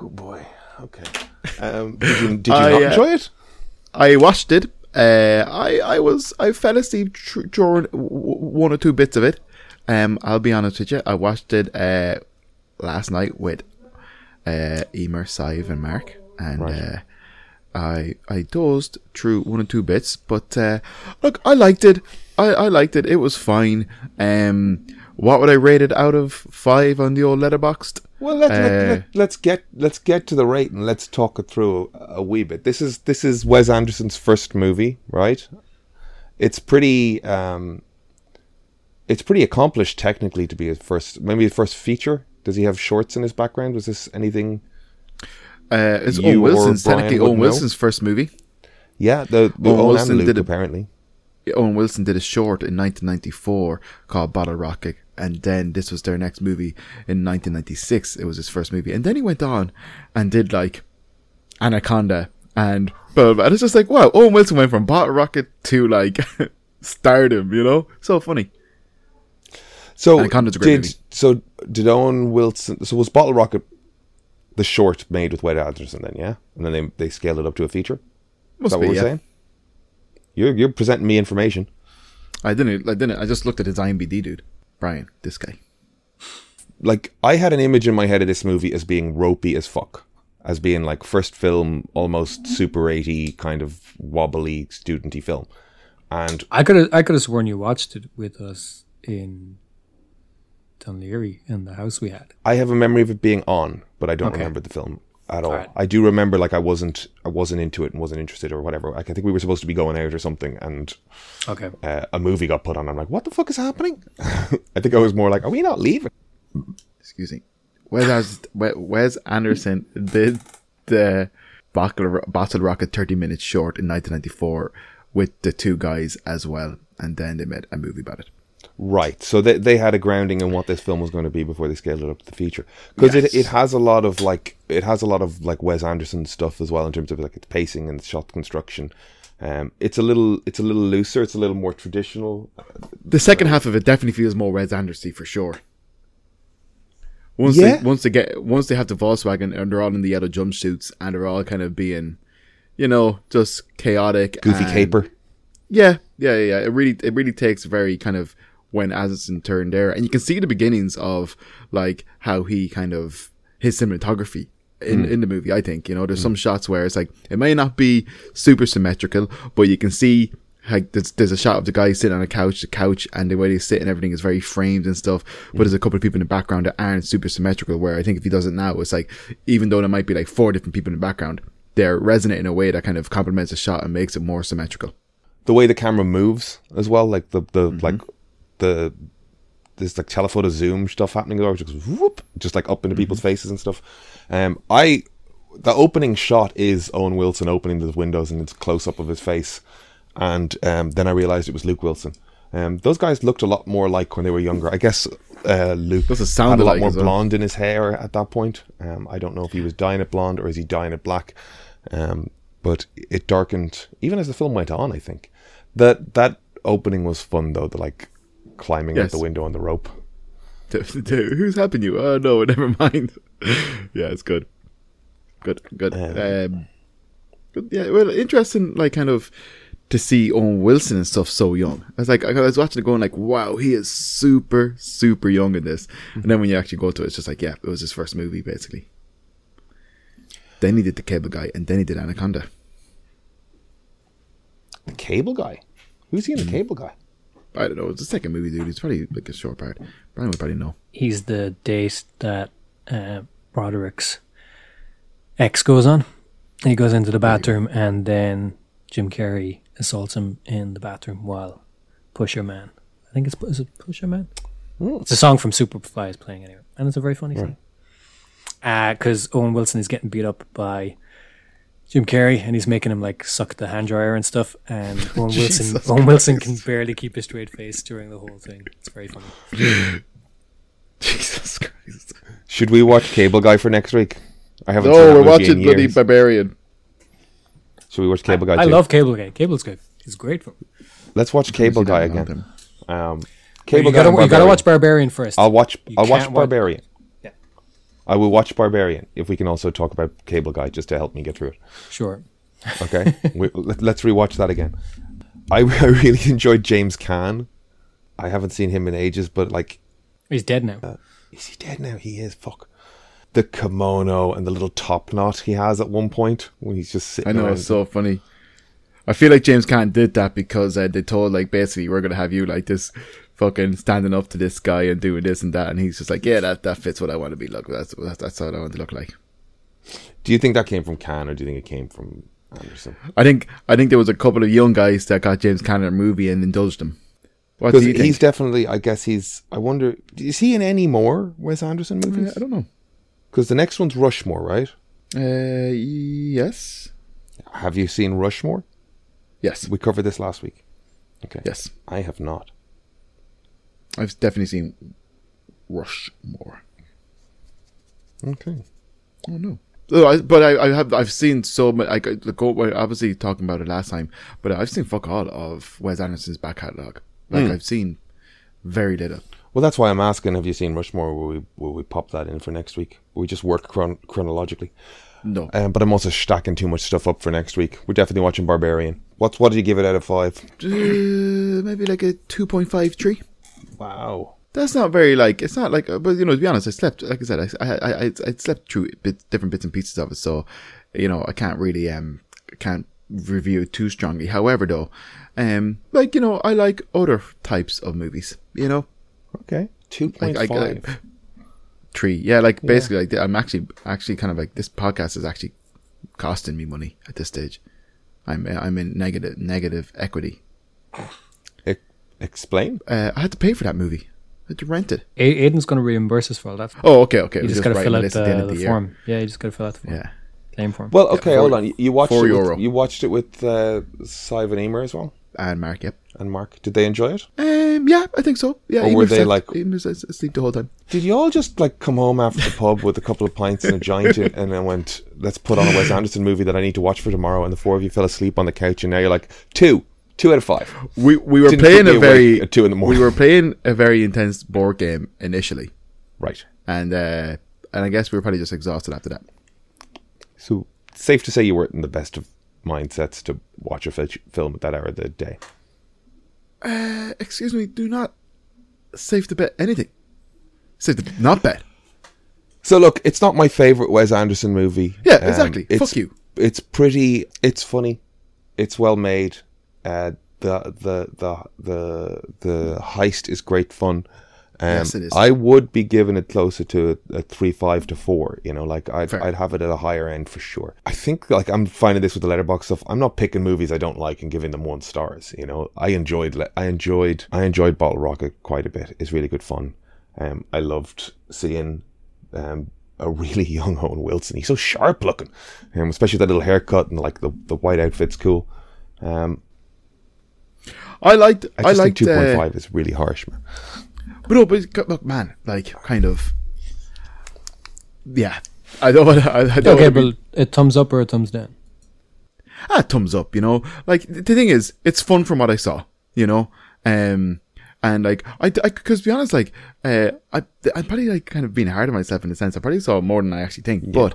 Oh boy. Okay. Um, did you, did you I, not uh, enjoy it? I watched it. Uh, I I was I fell asleep tr- during w- w- one or two bits of it. Um, I'll be honest with you. I watched it uh, last night with uh, Emer, Sive, and Mark, and Right. uh, I I dozed through one or two bits. But uh, look, I liked it. I, I liked it. It was fine. Um, what would I rate it out of five on the old Letterboxd? Well, let's let, Uh, let, let's get let's get to the rate and let's talk it through a, a wee bit. This is this is Wes Anderson's first movie, right? It's pretty um, it's pretty accomplished technically to be his first, maybe his first feature. Does he have shorts in his background? Was this anything? Uh, it's Owen Wilson's technically Owen know. Wilson's first movie. Yeah, the, the Owen Owen Wilson Luke did it. apparently. Owen Wilson did a short in 1994 called Bottle Rocket, and then this was their next movie in 1996. It was his first movie, and then he went on and did like Anaconda and blah, blah, blah. and it's just like wow, Owen Wilson went from Bottle Rocket to like stardom, you know, so funny. So Anaconda's a great did movie. so did Owen Wilson? So was Bottle Rocket the short made with Wes Anderson? Then yeah, and then they they scaled it up to a feature. Is Must that be what we're yeah. saying? You're you're presenting me information. I didn't, I didn't, I just looked at his IMDb, dude. Brian, this guy. Like I had an image in my head of this movie as being ropey as fuck, as being like first film, almost super eighty kind of wobbly studenty film, and I could have I could have sworn you watched it with us in Dún Laoghaire in the house we had. I have a memory of it being on, but I don't Okay. remember the film at all. Alright. I do remember like I wasn't I wasn't into it and wasn't interested or whatever. Like, I think we were supposed to be going out or something, and Okay. uh, a movie got put on. I'm like, what the fuck is happening? I think I was more like, are we not leaving? excuse me, Wes, Wes Wes Anderson did the Bottle, Bottle Rocket 30 minutes short in 1994 with the two guys as well. And then they made a movie about it. Right. So they they had a grounding in what this film was going to be before they scaled it up to the feature because Yes. it it has a lot of like it has a lot of like Wes Anderson stuff as well in terms of like its pacing and shot construction. Um, it's a little it's a little looser. It's a little more traditional. The second half of it definitely feels more Wes Anderson for sure. Once Yeah. they once they get once they have the Volkswagen and they're all in the yellow jumpsuits and they're all kind of being, you know, just chaotic, Goofy and- caper. Yeah, yeah, yeah, yeah. It really, it really takes very kind of when Anderson turned there, and you can see the beginnings of like how he kind of his cinematography in hmm. in the movie. I think you know there's some hmm. shots where it's like it may not be super symmetrical, but you can see like there's, there's a shot of the guy sitting on a couch, the couch, and the way they sit and everything is very framed and stuff. But there's a couple of people in the background that aren't super symmetrical. Where I think if he does it now, it's like even though there might be like four different people in the background, they're resonant in a way that kind of complements the shot and makes it more symmetrical. the way the camera moves as well, like the the mm-hmm. like the there's like telephoto zoom stuff happening there, just whoop, just like up into people's faces and stuff. Um, I the opening shot is Owen Wilson opening the windows and it's close up of his face, and um, then I realized it was Luke Wilson. Um, those guys looked a lot more like when they were younger. I guess uh, Luke had a lot alike more well? blonde in his hair at that point. Um, I don't know if he was dyeing it blonde or is he dyeing it black. Um, but it darkened even as the film went on. I think that that opening was fun though. The like climbing out the window on the rope. Who's helping you? Oh no, never mind. yeah, it's good. Good, good. Um, but yeah, well, interesting. Like, kind of to see Owen Wilson and stuff so young. I was like, I was watching it going like, wow, he is super, super young in this. And then when you actually go to it, it's just like, yeah, it was his first movie basically. Then he did the Cable Guy, and then he did Anaconda. The Cable Guy. Who's he in the Cable Guy? I don't know. It's the second movie, dude. It's probably like a short part. Brian would probably know. He's the date that uh, Broderick's ex goes on. He goes into the bathroom, and then Jim Carrey assaults him in the bathroom while Pusher Man. I think it's is it Pusher Man. It's a song from Superfly is playing anyway, and it's a very funny song. Because Owen Wilson is getting beat up by Jim Carrey, and he's making him like suck the hand dryer and stuff. And Owen Wilson, Owen Wilson can barely keep a straight face during the whole thing. It's very funny. Jesus Christ. Should we watch Cable Guy for next week? I haven't. No, seen we're watching in bloody years. Barbarian. Should we watch Cable Guy? I too? love Cable Guy. Cable's good. He's great. Film. Let's watch Cable Guy again. Um, Cable you Guy. gotta, you gotta watch Barbarian first. I'll watch. You I'll watch- Barbarian. Yeah. I will watch Barbarian if we can also talk about Cable Guy just to help me get through it. sure. Okay, we, let, let's rewatch that again. I, I really enjoyed James Caan. I haven't seen him in ages, but like, He's dead now. Uh, is he dead now? He is. Fuck. The kimono and the little top knot he has at one point when he's just sitting. I know it's so funny. I feel like James Caan did that because uh, they told like basically we're gonna have you like this, fucking standing up to this guy and doing this and that, and he's just like, yeah, that that fits what I want to be. Look, that's that's, that's what I want to look like. Do you think that came from Caan or do you think it came from Anderson? I think I think there was a couple of young guys that got James Caan in a movie and indulged him. What do Because you think? he's definitely. I guess he's. I wonder. Is he in any more Wes Anderson Uh, movies? I don't know. Because the next one's Rushmore, right? Uh, yes, Have you seen Rushmore? yes, We covered this last week. Okay. yes. I have not. I've definitely seen Rushmore. Okay. Oh no. Oh, I, but I, I have I've seen so much. I the go we're obviously talking about it last time, but I've seen fuck all of Wes Anderson's back catalog. Like I've seen very little. Well, that's why I'm asking. Have you seen Rushmore? Will we will we pop that in for next week? Will we just work chron- chronologically? No, Um, but I'm also stacking too much stuff up for next week. We're definitely watching Barbarian. What's what did you give it out of five? uh, maybe like a two point five three. Wow. That's not very like it's not like. uh, But you know, to be honest, I slept. Like I said, I I I, I, I slept through bits, different bits and pieces of it. So, you know, I can't really um can't review it too strongly. However, though, um, like you know, I like other types of movies. You know, Okay. Two point Like, I- five. tree. Yeah, like basically, like I'm actually actually kind of like this podcast is actually costing me money at this stage. I'm I'm in negative negative equity. Explain. Uh, I had to pay for that movie. I had to rent it. A- Aiden's going to reimburse us for all that. Oh, okay, okay. You It was just got to fill out the, the the, the form. Yeah, you just got to fill out the form. Yeah. Claim form. Well, okay, four- hold on. You- You watched four it euro. with, you watched it with uh, Simon Emer as well And Mark, yep. and Mark. Did they enjoy it? Um, yeah, I think so. Yeah, Or were was they slept- like- Ian was asleep the whole time? Did you all just like come home after the pub with a couple of pints and a giant, and and then went, let's put on a Wes Anderson movie that I need to watch for tomorrow? And the four of you fell asleep on the couch and now you're like, two, two out of five. We we were Didn't playing a very at two in the morning. we were playing a very intense board game initially, Right. and uh, and I guess we were probably just exhausted after that. So safe to say you weren't in the best of mindsets to watch a film at that hour of the day. Uh, excuse me, do not save to bet anything. Save to not bet. So look, it's not my favorite Wes Anderson movie. Um, Yeah, exactly. it's, Fuck you. It's pretty. It's funny. It's well made. Uh, the the the the the heist is great fun. Um, Yes, it is. I would be giving it closer to a, a three five to four. You know, like I'd Fair. I'd have it at a higher end for sure. I think like I'm finding this with the letterbox stuff. I'm not picking movies I don't like and giving them one stars. You know, I enjoyed I enjoyed I enjoyed Bottle Rocket quite a bit. It's really good fun. Um, I loved seeing um a really young Owen Wilson. He's so sharp looking, um, especially that little haircut and like the the white outfit's cool. Um, I liked. I I, just liked. think two point uh, five is really harsh, man. But no, but it's- look, man, like kind of. Yeah, I don't want to. I, I don't Okay, wanna be- but a thumbs up or a thumbs down? ah, thumbs up. You know, like the thing is, it's fun from what I saw. You know, um, and like I, because to be honest, like uh, I, I'm probably like kind of being hard on myself in the sense I probably saw more than I actually think. But,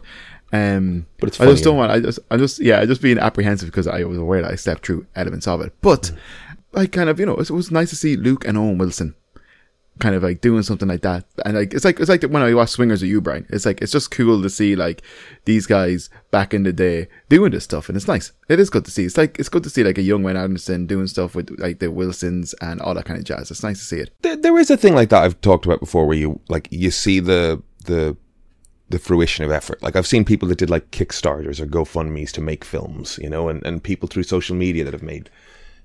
um, But it's I just don't want. I just, I just, yeah, I just being apprehensive because I was aware that I stepped through elements of it. But I kind of, you know, it was, it was nice to see Luke and Owen Wilson kind of like doing something like that. And like it's like it's like when I watch Swingers with you, Brian. It's like it's just cool to see like these guys back in the day doing this stuff, and it's nice. It is good to see. It's like it's good to see like a young Wayne Anderson doing stuff with like the Wilsons and all that kind of jazz. It's nice to see it. there, there is a thing like that I've talked about before where you like you see the the the fruition of effort. Like I've seen people that did like Kickstarters or GoFundMe's to make films, you know, and, and people through social media that have made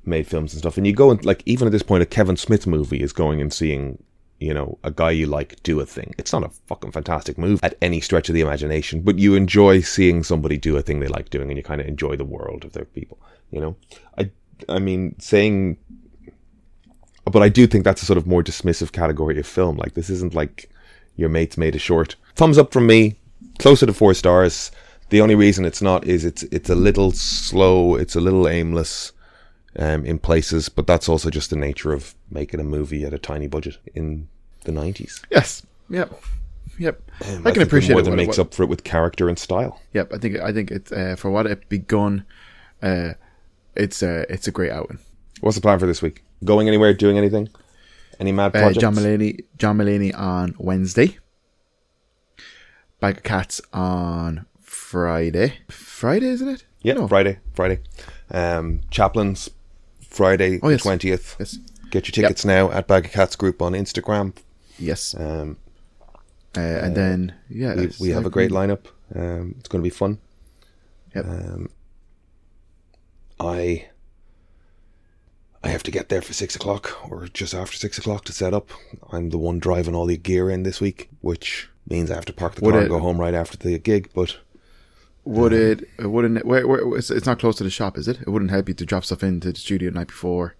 made films and stuff. And you go and like even at this point a Kevin Smith movie is going and seeing, you know, a guy you like do a thing. It's not a fucking fantastic movie at any stretch of the imagination, but you enjoy seeing somebody do a thing they like doing and you kind of enjoy the world of their people, you know. I I mean saying but I do think that's a sort of more dismissive category of film. Like this isn't like your mates made a short. Thumbs up from me, closer to four stars. The only reason it's not is it's it's a little slow, it's a little aimless um, in places, but that's also just the nature of making a movie at a tiny budget in the nineties. Yes. Yep. Yep. Um, I can appreciate more it. than makes up for it with character and style. Yep. I think I think it's uh, for what it begun. Uh, it's uh, it's a great outing. What's the plan for this week? Going anywhere? Doing anything? Any mad Uh, projects? John Mulaney, John Mulaney on Wednesday. Bag of Cats on Friday. Friday, isn't it? yeah, No. Friday. Friday. Um, Chaplin's Friday Oh, yes. twentieth. Yes. Get your tickets now at Bag of Cats group on Instagram. Yes. Um, Uh, and then yeah, we, we have a great lineup. Um, it's going to be fun. Yep. Um, I I have to get there for six o'clock or just after six o'clock to set up. I'm the one driving all the gear in this week, which means I have to park the Would car it- and go home right after the gig. But Would it? it Wouldn't it? Where, where, it's, it's not close to the shop, is it? It wouldn't help you to drop stuff into the studio the night before.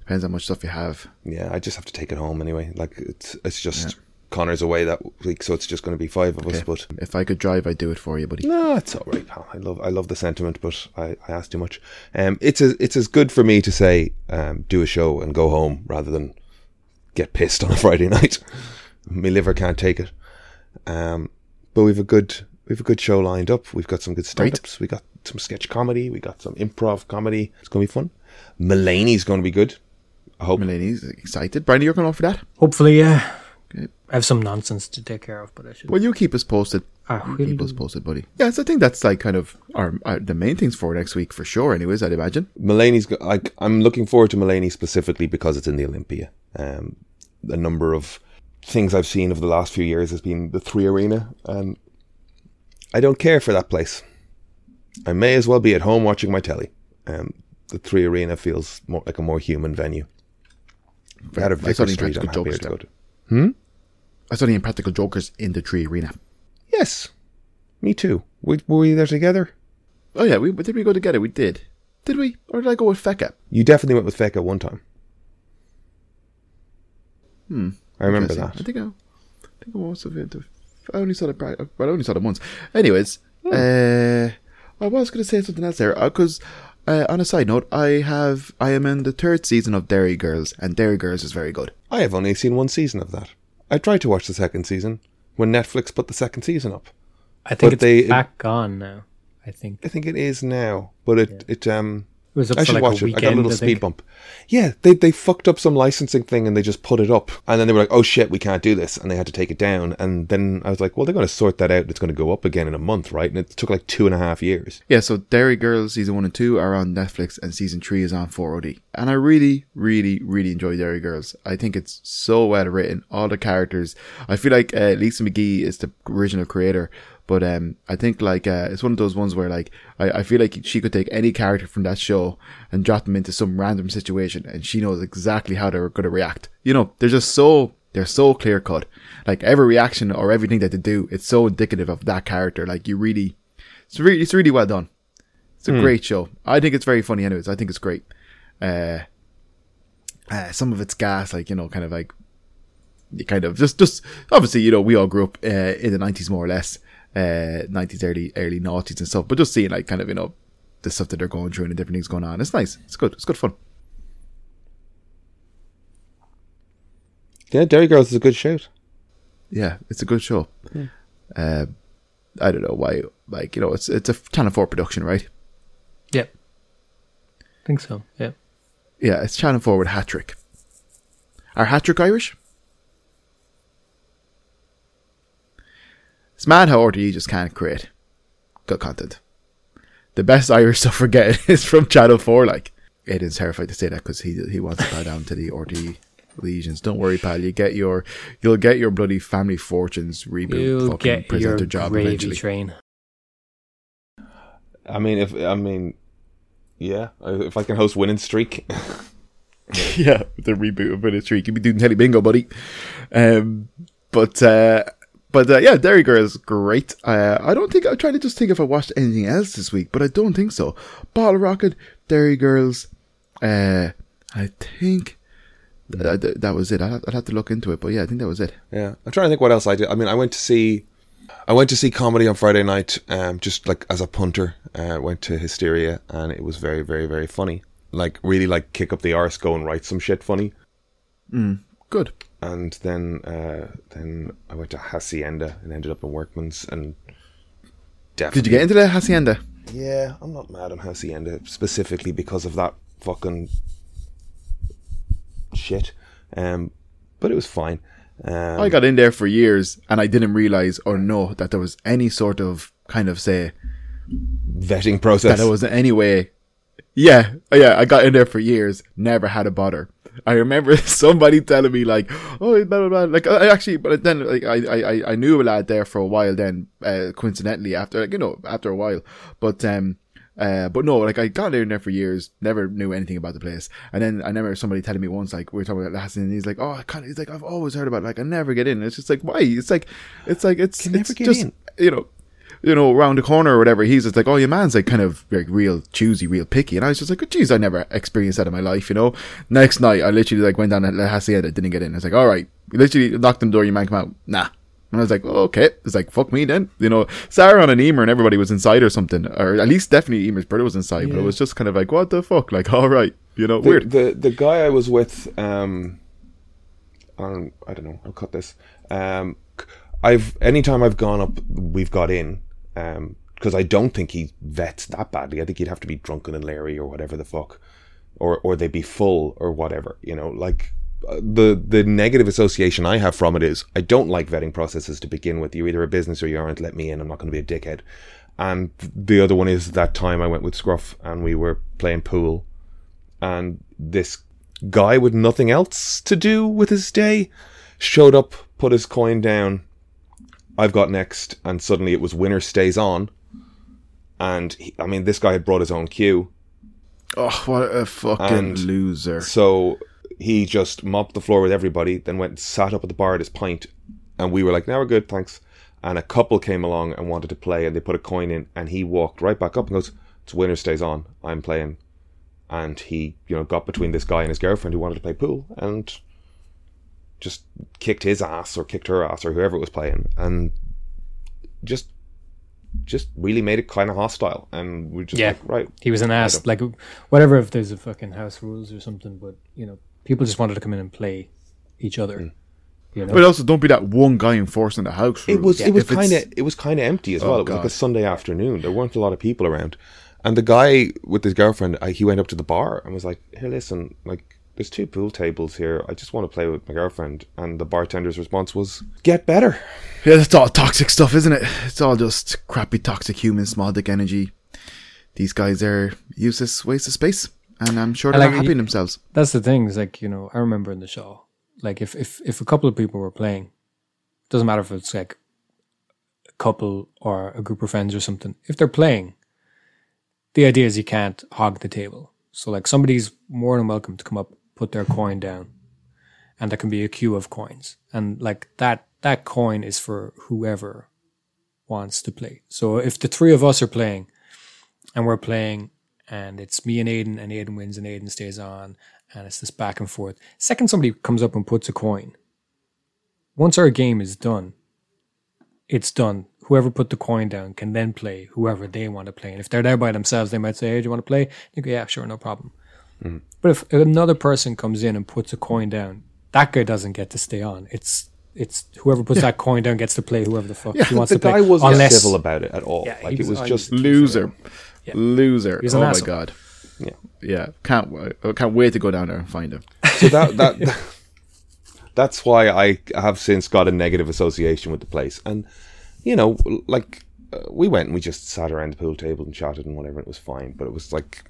Depends how much stuff you have. yeah, I just have to take it home anyway. Like it's it's just Connor's away that week, so it's just going to be five of us. But If I could drive, I'd do it for you, buddy. No, it's all right, pal. I love I love the sentiment, but I, I ask too much. Um, it's a, it's as good for me to say um, do a show and go home rather than get pissed on a Friday night. My liver can't take it. Um, but we've a good we've a good show lined up. We've got some good Great. stand-ups. We got some sketch comedy. We got some improv comedy. It's going to be fun. Mulaney's going to be good. I hope. Mulaney's excited. Brian, you're going off for that? Hopefully, yeah. Okay. I have some nonsense to take care of, but I should. Well, you keep us posted. I will keep us posted, buddy. Yes, I think that's like kind of our, our the main things for next week for sure. Anyways, I'd imagine. Mulaney's like I'm looking forward to Mulaney specifically because it's in the Olympia. Um, a number of things I've seen over the last few years has been the Three Arena, and I don't care for that place. I may as well be at home watching my telly. Um, the Three Arena feels more like a more human venue. If I had a saw Vicar the Street, I'm Jokers to go to. I saw the Impractical Jokers in the Tree Arena. Yes, me too. We, were we there together? Oh yeah, we did we go together? We did. Did we? Or did I go with Fecca? You definitely went with Fecca one time. Hmm. I remember that. I think I, I think I must have been to, I only saw it. But I only saw it once. Anyways, Hmm. uh, I was going to say something else there because. Uh, on a side note, I have I am in the third season of Derry Girls, and Derry Girls is very good. I have only seen one season of that. I tried to watch the second season when Netflix put the second season up. I think But it's they- back on now. I think I think it is now, but it it um it was up I for should like watch a it. I got a little I speed bump. Yeah, they they fucked up some licensing thing and they just put it up, and then they were like, "Oh shit, we can't do this," and they had to take it down. And then I was like, "Well, they're going to sort that out. It's going to go up again in a month, right?" And it took like two and a half years. Yeah, so Derry Girls season one and two are on Netflix, and season three is on 4OD. And I really, really, really enjoy Derry Girls. I think it's so well written. All the characters. I feel like uh, Lisa McGee is the original creator, but um, I think like uh, it's one of those ones where like I, I feel like she could take any character from that show and drop them into some random situation, and she knows exactly how they're going to react. You know, they're just so they're so clear cut. Like every reaction or everything that they do, it's so indicative of that character. Like you really, it's really, it's really well done. It's a great show. I think it's very funny, anyways. I think it's great. Uh, uh, some of it's gas, like you know, kind of like, you kind of just, just obviously, you know, we all grew up uh, in the nineties more or less, uh, nineties, early, early noughties and stuff. But just seeing like kind of you know the stuff that they're going through and the different things going on, it's nice. It's good. It's good fun. Yeah, Derry Girls is a good shout. Yeah, it's a good show. Uh, I don't know why, like you know, it's it's a Channel Four production, right? Yeah. I think so. Yeah. Yeah, it's Channel 4 with Hat Trick. Are Hat Trick Irish? It's mad how RTE just can't create good content. The best Irish stuff we're getting is from Channel 4, like. Aiden's terrified to say that because he he wants to bow down to the RTE legions. Don't worry, pal. You get your you'll get your bloody family fortunes reboot You'll fucking get presenter your job gravy eventually. train. I mean, if I mean, yeah, if I can host winning streak, yeah, the reboot of Winning Streak. You'd be doing Telly Bingo, buddy. Um, but uh, but uh, yeah, Derry Girls, great. Uh, I don't think I'm trying to just think if I watched anything else this week, but I don't think so. Bottle Rocket, Derry Girls. Uh, I think th- th- that was it. I'd have, I'd have to look into it, but yeah, I think that was it. Yeah, I'm trying to think what else I did. I mean, I went to see, I went to see comedy on Friday night, um, just like as a punter. Uh, went to Hysteria, and it was very, very, very funny. Like really, like kick up the arse, go and write some shit funny. Good. And then, uh, then I went to Hacienda and ended up in Workman's, and definitely. Did you get into the hacienda? Yeah, I'm not mad on Hacienda specifically because of that fucking shit. Um, but it was fine. Um, I got in there for years, and I didn't realize or know that there was any sort of kind of say vetting process. that it was in any way. Yeah, yeah, I got in there for years, never had a bother. I remember somebody telling me like, "Oh, blah blah blah." Like, I actually, but then like I I I knew a lad there for a while. Then, uh, coincidentally, after like, you know, after a while, but um. Uh, but no, like I got in there for years, never knew anything about the place. And then I remember somebody telling me once, like we were talking about last, and he's like, "Oh, I kind of," he's like, "I've always heard about, it. like I never get in." It's just like, why? It's like, it's like it's, it's get just in. you know, you know, around the corner or whatever, he's just like, oh, your man's like kind of like real choosy, real picky. And I was just like, oh, geez, I never experienced that in my life, you know. Next night, I literally like went down to La Hacienda, didn't get in. I was like, all right, literally knocked on the door, your man come out, nah. And I was like, oh, okay. It's like, fuck me then. You know, Sarah and Emer and everybody was inside or something. Or at least definitely Emer's brother was inside, but it was just kind of like, what the fuck? Like, all right. You know, the, weird. The the guy I was with, um, um, I don't know. I'll cut this. Um, I've anytime I've gone up, we've got in. Um, because I don't think he vets that badly. I think he'd have to be drunken and Larry or whatever the fuck, or or they'd be full or whatever. You know, like uh, the the negative association I have from it is I don't like vetting processes to begin with. You're either a business or you aren't. Let me in. I'm not going to be a dickhead. And the other one is that time I went with Scruff and we were playing pool, and this guy with nothing else to do with his day showed up, put his coin down. I've got next, and suddenly it was winner stays on. And he, I mean, this guy had brought his own cue, oh, what a fucking and- loser. so he just mopped the floor with everybody, then went and sat up at the bar at his pint, and we were like, "Now we're good, thanks." And a couple came along and wanted to play, and they put a coin in, and he walked right back up and goes, "It's winner stays on. I'm playing." And he, you know, got between this guy and his girlfriend who wanted to play pool, and just kicked his ass or kicked her ass or whoever was playing, and just, just really made it kind of hostile. And we just Yeah. like, right, He was an ass. Like whatever if there's a fucking house rules or something, but you know, people just wanted to come in and play each other. Mm. You know, But also, don't be that one guy enforcing the house. It was rules. it was kind of it was kind of empty as Oh, well. It was like a Sunday afternoon. There weren't a lot of people around, And the guy with his girlfriend, I, he went up to the bar and was like, "Hey, listen, like." There's two pool tables here. I just want to play with my girlfriend. And the bartender's response was, "Get better." Yeah, that's all toxic stuff, isn't it? It's all just crappy toxic human small dick energy. These guys are useless waste of space, and I'm sure they're like not happy y- in themselves. That's the thing. Is like you know, I remember in the show, like if if if a couple of people were playing, doesn't matter if it's like a couple or a group of friends or something. If they're playing, the idea is you can't hog the table. So like somebody's more than welcome to come up, put their coin down, and there can be a queue of coins, and like that that coin is for whoever wants to play. So if the three of us are playing, and we're playing, and it's me and Aiden, and Aiden wins, and Aiden stays on, and it's this back and forth. Second, somebody comes up and puts a coin. Once our game is done, it's done. Whoever put the coin down can then play whoever they want to play. And if they're there by themselves, they might say, "Hey, do you want to play?" You go, "Yeah, sure, no problem." But if another person comes in and puts a coin down, that guy doesn't get to stay on. It's it's whoever puts that coin down gets to play whoever the fuck he wants the to play. guy wasn't unless civil about it at all. Yeah, he like it was- was I- just Loser, loser. He's an oh my asshole. god. yeah. Yeah, can't wa- can't wait to go down there and find him. So that that that's why I have since got a negative association with the place. And you know, like uh, we went and we just sat around the pool table and chatted and whatever. and It was fine, but it was like.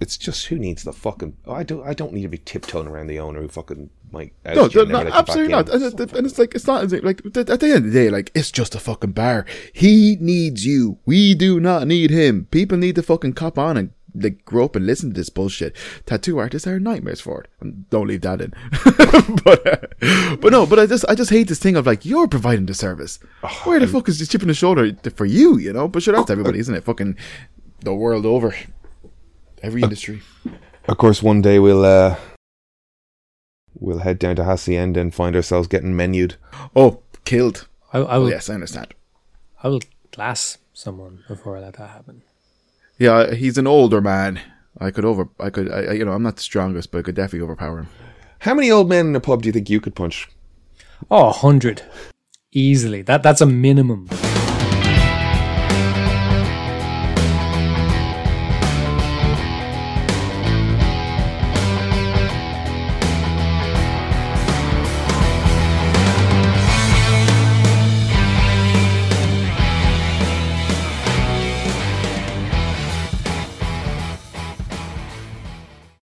It's just who needs the fucking. I don't. I don't need to be tiptoeing around the owner who fucking might. No, no, no, let you back absolutely not. And, it- and it's like it's not like at the end of the day, like it's just a fucking bar. He needs you. We do not need him. People need to fucking cop on and like grow up and listen to this bullshit. Tattoo artists are nightmares for it. And don't leave that in. but uh, but no, but I just I just hate this thing of like you're providing the service. Where the fuck is this chip in the shoulder for you? You know, but sure that's everybody, isn't it? Fucking the world over, every industry. Of course, one day we'll uh, we'll head down to Hacienda and find ourselves getting menued. Oh, killed. I, I Oh, will yes, I understand. I will glass someone before I let that happen. Yeah, he's an older man. I could over, I could, I, I- you know, I'm not the strongest, but I could definitely overpower him. How many old men in a pub do you think you could punch? Oh, a hundred. Easily. That that's a minimum.